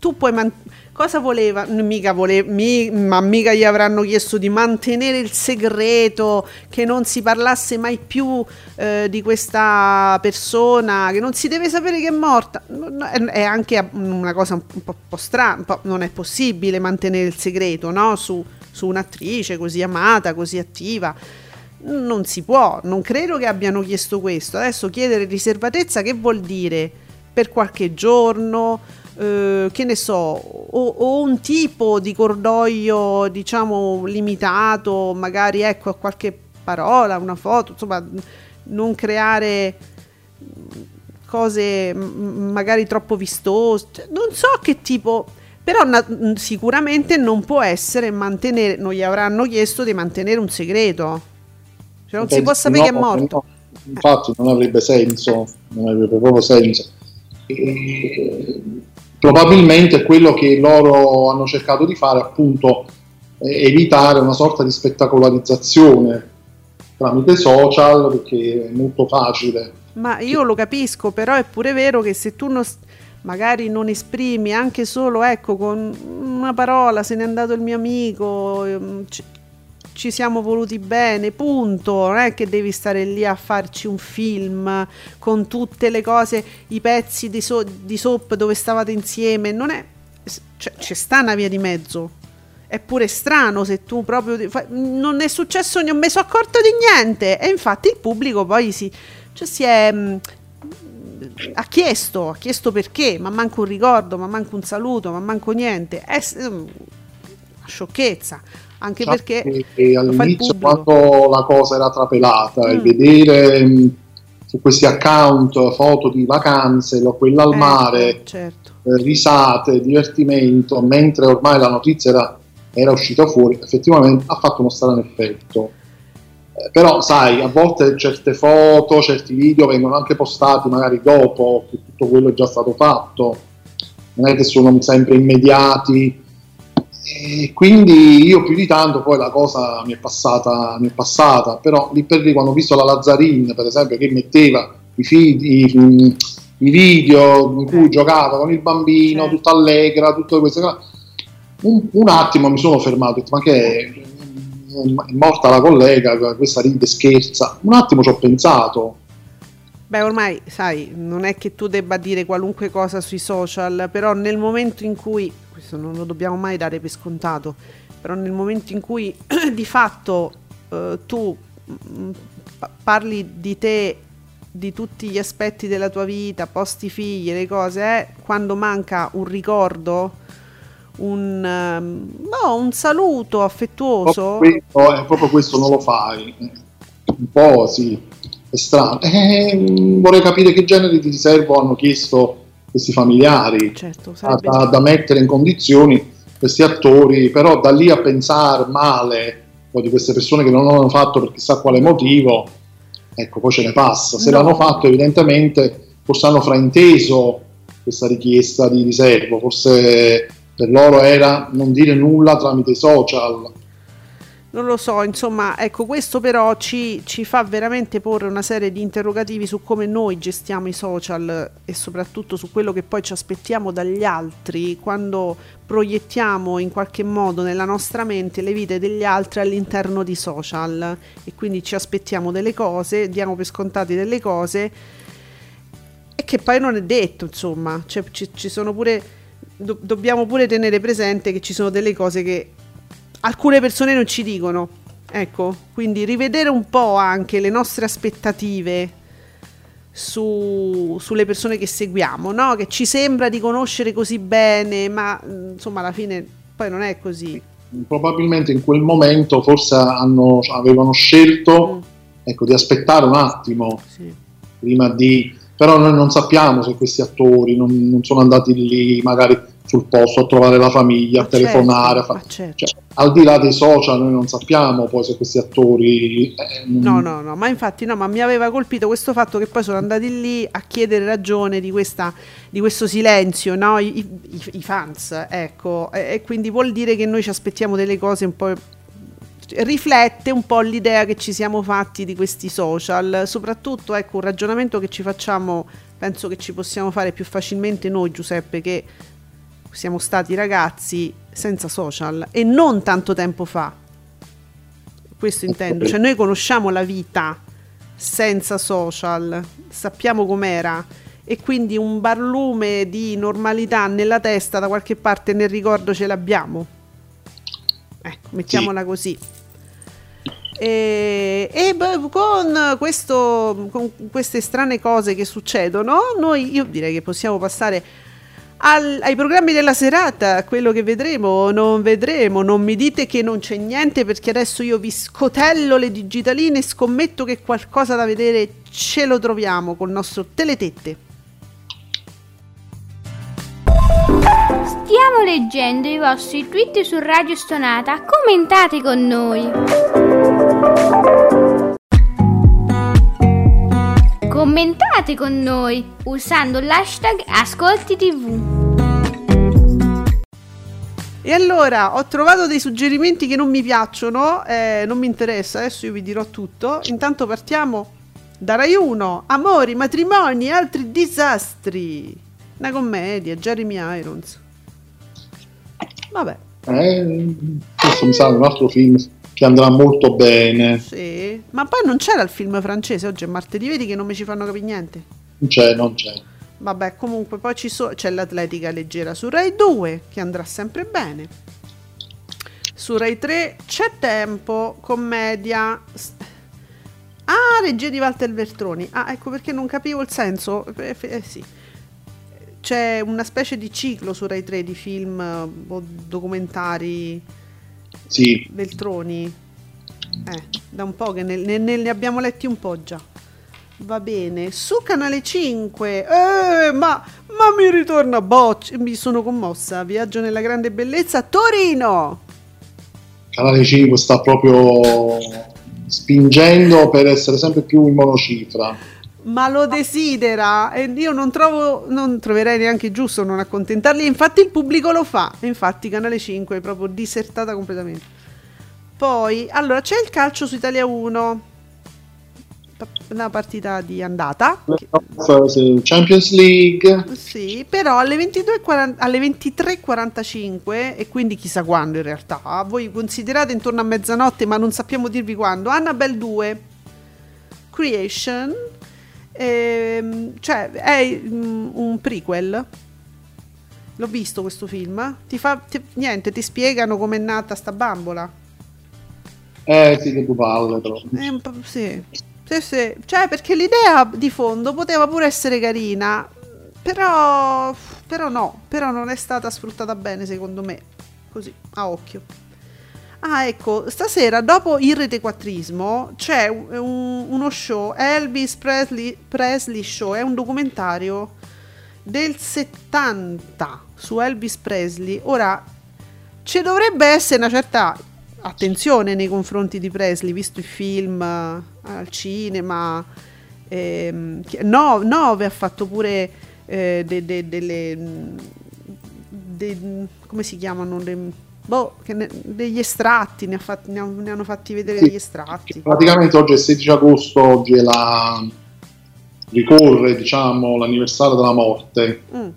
tu puoi man- cosa voleva? Mica vole- mi- ma mica gli avranno chiesto di mantenere il segreto, che non si parlasse mai più eh, di questa persona, che non si deve sapere che è morta. È anche una cosa un po', po strana, non è possibile mantenere il segreto no? su, su un'attrice così amata, così attiva non si può, non credo che abbiano chiesto questo. Adesso chiedere riservatezza che vuol dire? Per qualche giorno, eh, che ne so, o, o, un tipo di cordoglio, diciamo, limitato, magari ecco a qualche parola, una foto, insomma, non creare cose magari troppo vistose, cioè, non so che tipo, però na- sicuramente non può essere mantenere, non gli avranno chiesto di mantenere un segreto, cioè non Penso si può sapere no, che è morto. No, infatti non avrebbe senso, non avrebbe proprio senso. E, probabilmente quello che loro hanno cercato di fare appunto è evitare una sorta di spettacolarizzazione tramite social perché è molto facile. Ma io lo capisco, però è pure vero che se tu non, magari non esprimi anche solo ecco con una parola se n'è andato il mio amico, ehm, ci siamo voluti bene, punto. Non è che devi stare lì a farci un film con tutte le cose, i pezzi di, so- di soap dove stavate insieme. Non è. Cioè, c'è sta una via di mezzo. È pure strano se tu proprio. Non è successo, non mi sono accorto di niente. E infatti il pubblico poi si. Cioè si è. Mm, ha chiesto, ha chiesto perché, ma manco un ricordo, ma manco un saluto, ma manco niente. È una sciocchezza anche Infatti, perché e all'inizio quando la cosa era trapelata mm. e vedere mh, mm, su questi account foto di vacanze, quella al eh, mare, certo. eh, risate, divertimento, mentre ormai la notizia era, era uscita fuori, effettivamente ha fatto uno strano effetto. Eh, però sai, a volte certe foto, certi video vengono anche postati magari dopo che tutto quello è già stato fatto, non è che sono sempre immediati e quindi io più di tanto poi la cosa mi è passata, mi è passata però lì per lì quando ho visto la Lazzarin per esempio che metteva i, feed, i, i video in cui giocava con il bambino, tutta allegra, tutte queste cose, un, un, attimo mi sono fermato, detto, ma che è, è morta la collega, questa ride, scherza, un attimo ci ho pensato, Beh, ormai sai, non è che tu debba dire qualunque cosa sui social, però nel momento in cui, questo non lo dobbiamo mai dare per scontato, però nel momento in cui di fatto eh, tu mh, parli di te, di tutti gli aspetti della tua vita, posti figli, le cose, eh, quando manca un ricordo, un, um, no, un saluto affettuoso. Questo, eh, proprio questo non lo fai. Un po' sì è strano. Eh, vorrei capire che genere di riservo hanno chiesto questi familiari certo, da, da, mettere in condizioni questi attori, però da lì a pensare male di queste persone che non l'hanno fatto per chissà quale motivo, ecco, poi ce ne passa. Se no. l'hanno fatto, evidentemente, forse hanno frainteso questa richiesta di riservo, forse per loro era non dire nulla tramite i social non lo so, insomma, ecco, questo però ci, ci, fa veramente porre una serie di interrogativi su come noi gestiamo i social e soprattutto su quello che poi ci aspettiamo dagli altri quando proiettiamo in qualche modo nella nostra mente le vite degli altri all'interno di social. E quindi ci aspettiamo delle cose, diamo per scontate delle cose. E che poi non è detto, insomma, cioè, ci, ci sono pure, do, dobbiamo pure tenere presente che ci sono delle cose che alcune persone non ci dicono. Ecco, quindi rivedere un po' anche le nostre aspettative su, sulle persone che seguiamo, no? che ci sembra di conoscere così bene, ma insomma alla fine poi non è così. Probabilmente in quel momento forse hanno, avevano scelto mm. ecco, di aspettare un attimo sì. prima di... Però noi non sappiamo se questi attori non, non sono andati lì magari sul posto a trovare la famiglia, a certo, telefonare. A fa- certo. cioè, al di là dei social, noi non sappiamo poi se questi attori. Eh, no, no, no, ma infatti no, ma mi aveva colpito questo fatto che poi sono andati lì a chiedere ragione di, questa, di questo silenzio, no? I, i, i fans, ecco, e, e quindi vuol dire che noi ci aspettiamo delle cose un po' riflette un po' l'idea che ci siamo fatti di questi social, soprattutto ecco un ragionamento che ci facciamo, penso che ci possiamo fare più facilmente noi Giuseppe che siamo stati ragazzi senza social e non tanto tempo fa. Questo intendo, cioè noi conosciamo la vita senza social, sappiamo com'era e quindi un barlume di normalità nella testa da qualche parte nel ricordo ce l'abbiamo. Ecco, mettiamola sì. così. E, e con, questo, con queste strane cose che succedono, noi io direi che possiamo passare al, ai programmi della serata, quello che vedremo o non vedremo. Non mi dite che non c'è niente perché adesso io vi scotello le digitaline e scommetto che qualcosa da vedere ce lo troviamo col nostro Teletette. Stiamo leggendo i vostri tweet su Radio Stonata, commentate con noi. Commentate con noi usando l'hashtag Ascolti TV. E allora ho trovato dei suggerimenti che non mi piacciono, eh, non mi interessa, adesso io vi dirò tutto. Intanto partiamo da Rai 1, Amori, matrimoni e altri disastri. Una commedia, Jeremy Irons. Vabbè. Eh, questo mi sa un altro film che andrà molto bene. Sì, ma poi non c'era il film francese, oggi è martedì, vedi che non mi ci fanno capire niente. Non c'è, non c'è. Vabbè, comunque poi so- c'è l'atletica leggera su Rai 2 che andrà sempre bene. Su Rai 3 c'è tempo, commedia. Ah, regia di Walter Veltroni. Ah, ecco perché non capivo il senso. Eh, eh, sì. C'è una specie di ciclo su Rai 3 di film o documentari sì. Veltroni. Eh, da un po' che ne, ne, ne, abbiamo letti un po' già. Va bene, su Canale 5. Eh, ma, ma mi ritorna Bocci. Mi sono commossa. Viaggio nella grande bellezza. Torino. Canale 5 sta proprio spingendo per essere sempre più in monocifra ma lo desidera? E io non trovo non troverei neanche giusto non accontentarli. Infatti il pubblico lo fa. Infatti Canale 5 è proprio disertata completamente. Poi allora c'è il calcio su Italia 1 una partita di andata Champions League. Sì però alle, 22, alle 23.45 e quindi chissà quando in realtà voi considerate intorno a mezzanotte ma non sappiamo dirvi quando Annabelle 2 Creation Ehm, cioè, è mm, un prequel. L'ho visto questo film. Ti fa ti- niente, ti spiegano com'è nata sta bambola. Eh sì, che tu palle però. Po'- sì. Sì, sì. Cioè, perché l'idea di fondo poteva pure essere carina, però, però no, però non è stata sfruttata bene secondo me, così, a occhio. Ah, ecco, stasera dopo il retequattrismo c'è un- uno show, Elvis Presley, Presley Show, è un documentario del 70 su Elvis Presley. Ora, ci dovrebbe essere una certa attenzione nei confronti di Presley, visto i film eh, al cinema. ehm, no, Nove ha fatto pure eh, de- de- delle... de- come si chiamano? Le- boh, ne- degli estratti, ne, ha fatti- ne ha- ne hanno fatti vedere Sì. degli estratti. Praticamente oggi è il 16 agosto, oggi è la... ricorre diciamo l'anniversario della morte Mm.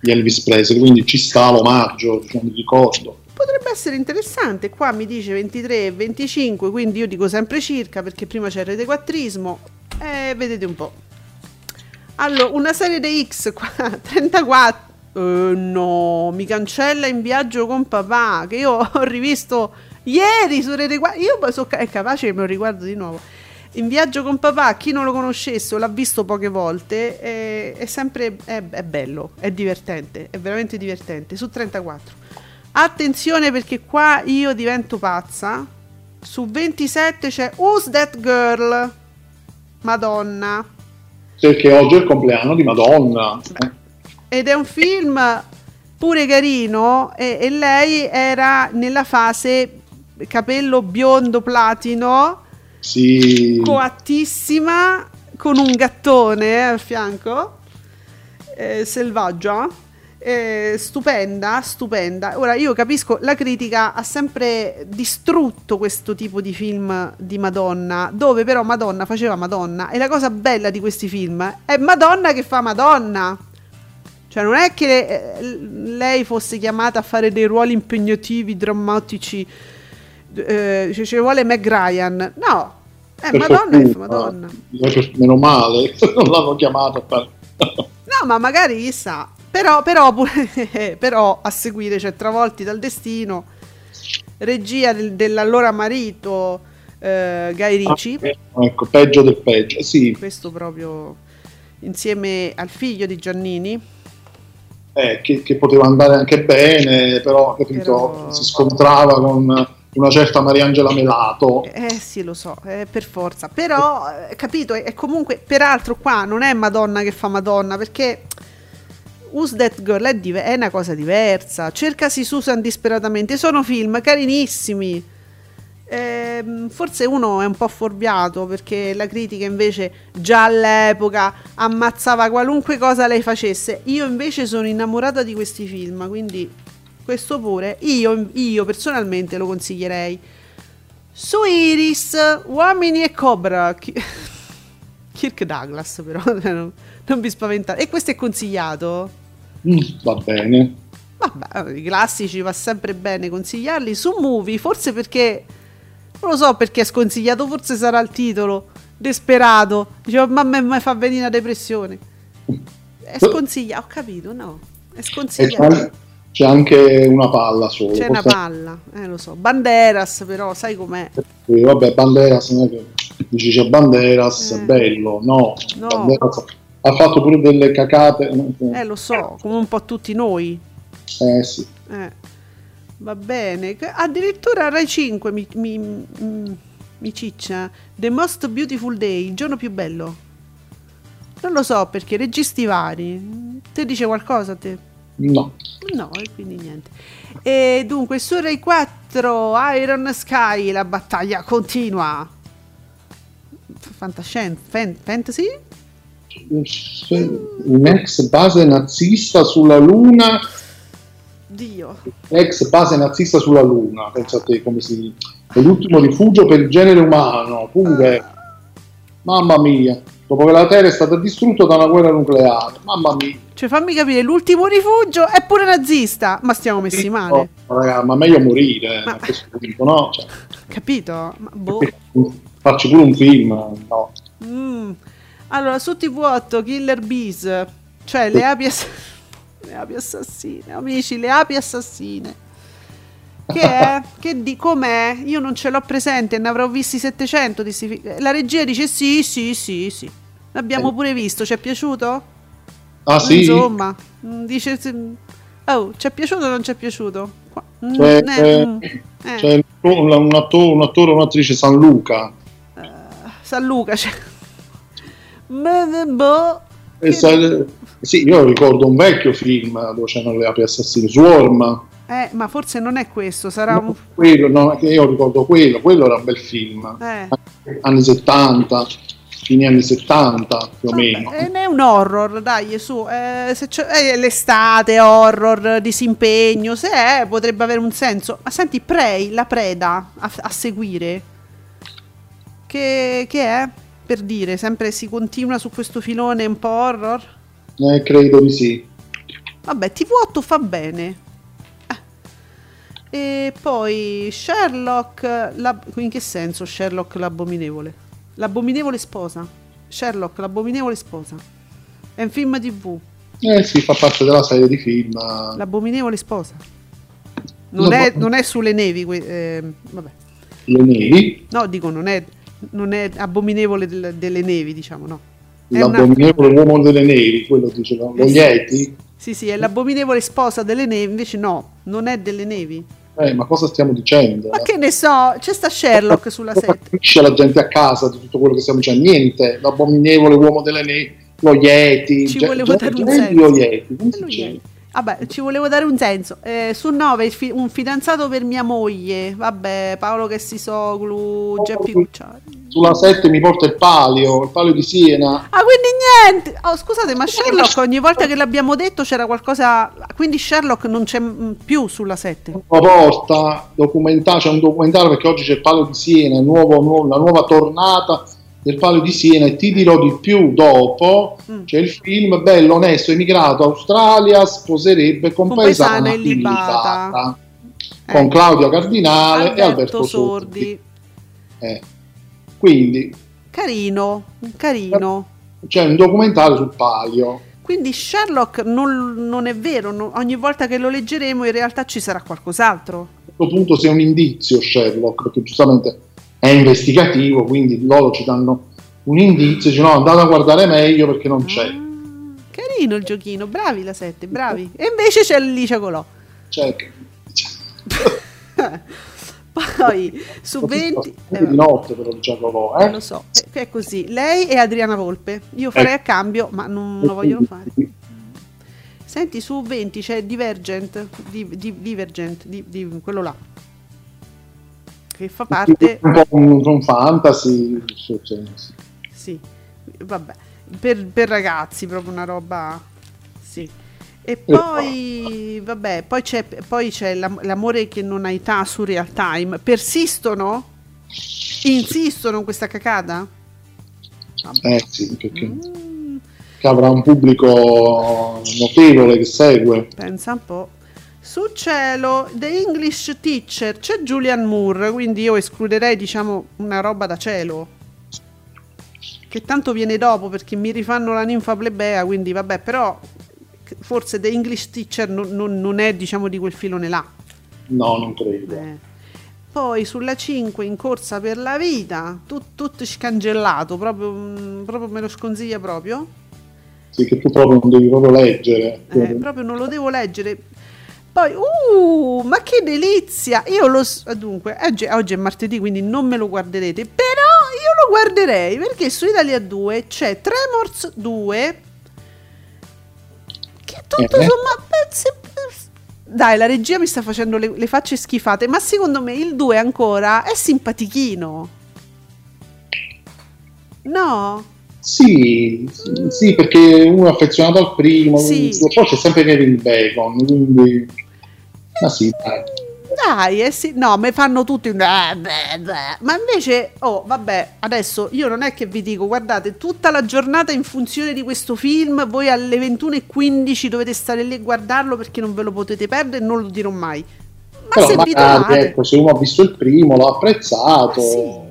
di Elvis Presley, quindi ci sta l'omaggio, diciamo, di ricordo. Potrebbe essere interessante, qua mi dice 23 e 25, quindi io dico sempre circa perché prima c'era il retequattrismo e vedete un po'. Allora, una serie di X qua, 34. Eh, no, mi cancella in viaggio con papà che io ho rivisto ieri su Rete 4. Io poi so, è capace che me lo riguardo di nuovo. In viaggio con papà, chi non lo conoscesse o l'ha visto poche volte, è, è sempre è, è bello, è divertente, è veramente divertente. Su 34. Attenzione perché qua io divento pazza. Su 27 c'è Who's That Girl? Madonna. Perché oggi è il compleanno di Madonna. eh. Ed è un film pure carino e, e lei era nella fase capello biondo platino, Sì, coattissima, con un gattone al fianco, eh, selvaggia. eh, stupenda, stupenda. Ora io capisco, la critica ha sempre distrutto questo tipo di film di Madonna, dove però Madonna faceva Madonna. E la cosa bella di questi film è Madonna che fa Madonna. Cioè, non è che eh, lei fosse chiamata a fare dei ruoli impegnativi, drammatici. eh, ci ci vuole Meg Ryan. No, è per Madonna fortuna, Madonna. eh, per- meno male, non l'hanno chiamata a fare. No, ma magari chissà. Però, però, però a seguire c'è Travolti dal destino, regia del- dell'allora marito eh, Guy Ricci. ecco, peggio del peggio. Sì, Questo proprio insieme al figlio di Giannini. Eh, che, che poteva andare anche bene, però, capito, Però- si scontrava con una certa Mariangela Melato. Eh sì, lo so, eh, per forza. Però, eh, capito, è, è comunque, peraltro qua non è Madonna che fa Madonna, perché Who's That Girl è, dive- è una cosa diversa. Cercasi Susan disperatamente, sono film carinissimi. Ehm, forse uno è un po' fuorviato perché la critica invece già all'epoca ammazzava qualunque cosa lei facesse. Io invece sono innamorata di questi film, quindi questo pure io, io personalmente lo consiglierei. Su Iris, Uomini e Cobra. Kirk Douglas, però non, non vi spaventate. E questo è consigliato? Mm, va bene. Vabbè, i classici va sempre bene consigliarli. Su Movie, forse perché non lo so perché è sconsigliato, forse sarà il titolo. Desperato, dicevo, ma me mi fa venire la depressione. È sconsigliato, ho capito, no. È sconsigliato. c'è, anche una palla solo. C'è una palla, eh, lo so. Banderas, però, sai com'è? Sì, vabbè, Banderas non è che dici c'è Banderas, Eh. bello, no. No. Banderas ha fatto pure delle cacate. Eh, lo so, come un po' tutti noi. Eh sì. Eh, va bene. Addirittura Rai 5 mi, mi, mi- mi ciccia. The Most Beautiful Day, il giorno più bello. Non lo so perché, registi vari. Te dice qualcosa a te? No. No, e quindi niente. E dunque, su Rai 4, Iron Sky, la battaglia continua. Fantascienza, fan- fantasy? Un ex base nazista sulla Luna, Dio. ex base nazista sulla Luna, pensate come si è l'ultimo rifugio per il genere umano, pure, mamma mia, dopo che la Terra è stata distrutta da una guerra nucleare, mamma mia. Cioè, fammi capire, l'ultimo rifugio è pure nazista, ma stiamo messi male. Raga, ma meglio morire Ma- a questo punto, no? Cioè, Capito? Boh. farci pure un film, no? Mm. Allora, su TV8 Killer Bees, cioè le api, le api assassine, amici, le api assassine. Che è? Che di com'è? Io non ce l'ho presente, ne avrò visti 700 di sti fi- La regia dice sì, sì, sì, sì. L'abbiamo Eh. pure visto, ci è piaciuto? Ah sì? Insomma, mm, dice se- Oh, ci è piaciuto o non ci è piaciuto? Mm, C'è, eh, eh, mm, c'è un, attore, un attore un'attrice San Luca. San Luca c'è. Ma boh. Sa- sì, io ricordo un vecchio film dove c'erano le api assassine, Swarm. Eh, ma forse non è questo, sarà un... Quello, no, io ricordo quello, quello era un bel film. Eh. Anni 70, fine anni 70 più o meno. Vabbè, eh, è un horror, dai, su. eh, se eh, l'estate, horror, disimpegno, se è, potrebbe avere un senso. Ma senti, Prey, la preda a, a seguire, che, che è? Per dire, sempre si continua su questo filone un po' horror? Eh, credo di sì. Vabbè, TV8 fa bene. Eh. E poi Sherlock, la- in che senso Sherlock l'abominevole? L'abominevole sposa. Sherlock, l'abominevole sposa. È un film TV. Eh sì, fa parte della serie di film. L'abominevole sposa. Non, No, è, non è sulle nevi. que- eh, vabbè. Le nevi, No, dico, non è, non è abominevole del- delle nevi, diciamo, no. È l'abominevole uomo delle nevi, quello diceva, lo Eh sì. Yeti. Sì, sì, è l'abominevole sposa delle nevi, invece no, non è delle nevi. Eh, ma cosa stiamo dicendo? Ma che ne so, c'è sta Sherlock sulla 7. capisce la gente a casa di tutto quello che stiamo dicendo? Niente, l'abominevole uomo delle nevi, lo Yeti. Ci Ge- volevo Ge- dare un Geppi senso. o Yeti? Vabbè, ci volevo dare un senso. Eh, su 9 un fidanzato per mia moglie. Vabbè, Paolo che si soglu, Geppi Cucciari. Sulla 7 mi porta il palio, il palio di Siena. Ah, quindi niente. Oh, scusate, ma Sherlock ogni volta che l'abbiamo detto c'era qualcosa. Quindi Sherlock non c'è più sulla 7. La porta, documenta- c'è un documentario perché oggi c'è il palio di Siena, il nuovo- nuovo- la nuova tornata del palio di Siena e ti dirò di più dopo. Mm. C'è il film bello, onesto, emigrato Australia, sposerebbe compaesana Compaesana illibata. illibata. Eh. Con Claudia Cardinale e Alberto Sordi. Sordi. Eh. Quindi Carino, carino. c'è un documentario sul palio. Quindi Sherlock non, non è vero, no- ogni volta che lo leggeremo in realtà ci sarà qualcos'altro. A questo punto sia un indizio Sherlock, perché giustamente è investigativo, quindi loro ci danno un indizio, dicono no, andate a guardare meglio perché non c'è. Ah, carino il giochino, bravi la 7, bravi. E invece c'è Licia Colò. Cioè, Poi su 20... eh, di notte però il Giacolò, eh, eh? lo so, è, così. Lei e Adriana Volpe. Io farei a cambio, ma non lo vogliono fare. Senti, su 20 c'è Divergent, di, di- Divergent, di, di quello là. Che fa parte... un po' un, un fantasy, sì. Vabbè, per, per ragazzi, proprio una roba... Sì. E poi, vabbè, poi c'è, poi c'è l'am- l'amore che non ha età su real time. Persistono? Insistono in questa cacata? Eh sì, perché Mm, che avrà un pubblico notevole che segue. pensa un po'. Su cielo, The English Teacher, c'è Julian Moore, quindi io escluderei, diciamo, una roba da cielo. Che tanto viene dopo perché mi rifanno la ninfa plebea, quindi vabbè, però forse The English Teacher non, non- non è, diciamo, di quel filone là. No, non credo. Eh. Poi sulla 5 in corsa per la vita, tut- tutto scangellato, proprio, mm, proprio me lo sconsiglia proprio. Sì, che tu proprio non devi proprio leggere. Eh, proprio non lo devo leggere. Poi, uh, ma che delizia! Io lo. s- Dunque, oggi, oggi è martedì, quindi non me lo guarderete. Però io lo guarderei perché su Italia 2 c'è Tremors 2. Che tutto Eh. sommato. Dai, la regia mi sta facendo le, le facce schifate, ma secondo me il 2 ancora è simpatichino. No? Sì, sì, perché uno è affezionato al primo, Sì. poi c'è sempre Kevin Bacon, quindi... Ma sì, dai. Dai, eh sì, no, mi fanno tutti un... eh. Ma invece, oh, vabbè, adesso io non è che vi dico, guardate, tutta la giornata in funzione di questo film, voi alle 21.15 dovete stare lì a guardarlo perché non ve lo potete perdere e non lo dirò mai. Ma Però se vi magari, trovate... ecco, se uno ha visto il primo, l'ha apprezzato, Sì.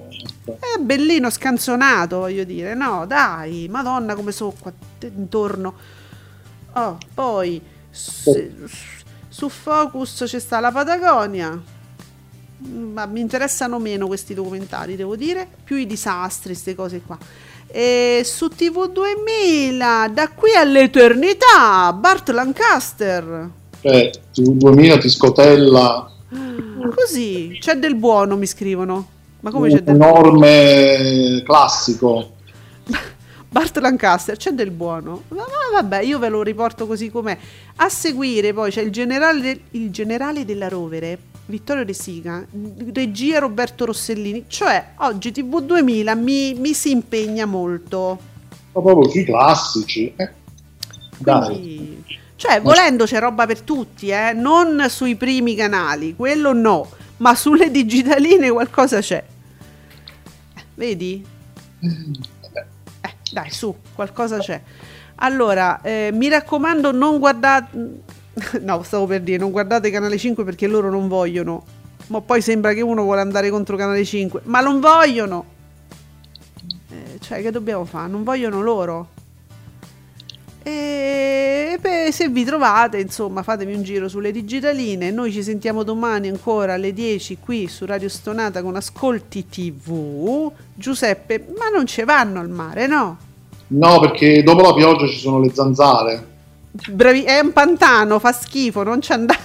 È bellino, scanzonato, voglio dire. No, dai, madonna come so qua intorno. Oh, poi se, su Focus c'è sta la Patagonia. Ma mi interessano meno questi documentari, devo dire, più i disastri, queste cose qua. E su TV 2000, da qui all'eternità, Bart Lancaster. Cioè, TV 2000 ti scotella. Così, c'è del buono, mi scrivono. Ma come c'è un del enorme classico. Bart Lancaster, c'è del buono. Ma, ma vabbè, io ve lo riporto così com'è. A seguire poi c'è il generale, il generale della rovere, Vittorio De Sica, regia Roberto Rossellini. Cioè, oggi TV 2000 mi, mi si impegna molto. Ma proprio sui classici. eh. Dai. Quindi, cioè, volendo c'è roba per tutti, eh? non sui primi canali, quello no, ma sulle digitaline qualcosa c'è. Eh, Vedi? Eh, dai, su, qualcosa c'è. Allora, eh, mi raccomando, non guardate. No, stavo per dire, non guardate Canale 5 perché loro non vogliono. Ma poi sembra che uno vuole andare contro Canale 5, ma non vogliono. Eh, cioè, che dobbiamo fare? Non vogliono loro. E beh, se vi trovate, insomma, fatemi un giro sulle digitaline. Noi ci sentiamo domani ancora alle 10 qui su Radio Stonata con Ascolti TV. Giuseppe, ma non ci vanno al mare, no? No, perché dopo la pioggia ci sono le zanzare, Bravi, è un pantano, fa schifo, non ci andate.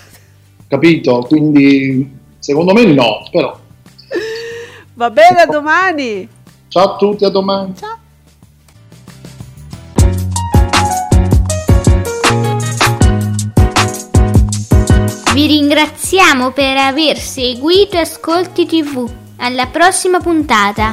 capito? Quindi secondo me no, però. Va bene, a domani. Ciao a tutti, a domani. Ciao. Vi ringraziamo per aver seguito Ascolti TV. Alla prossima puntata.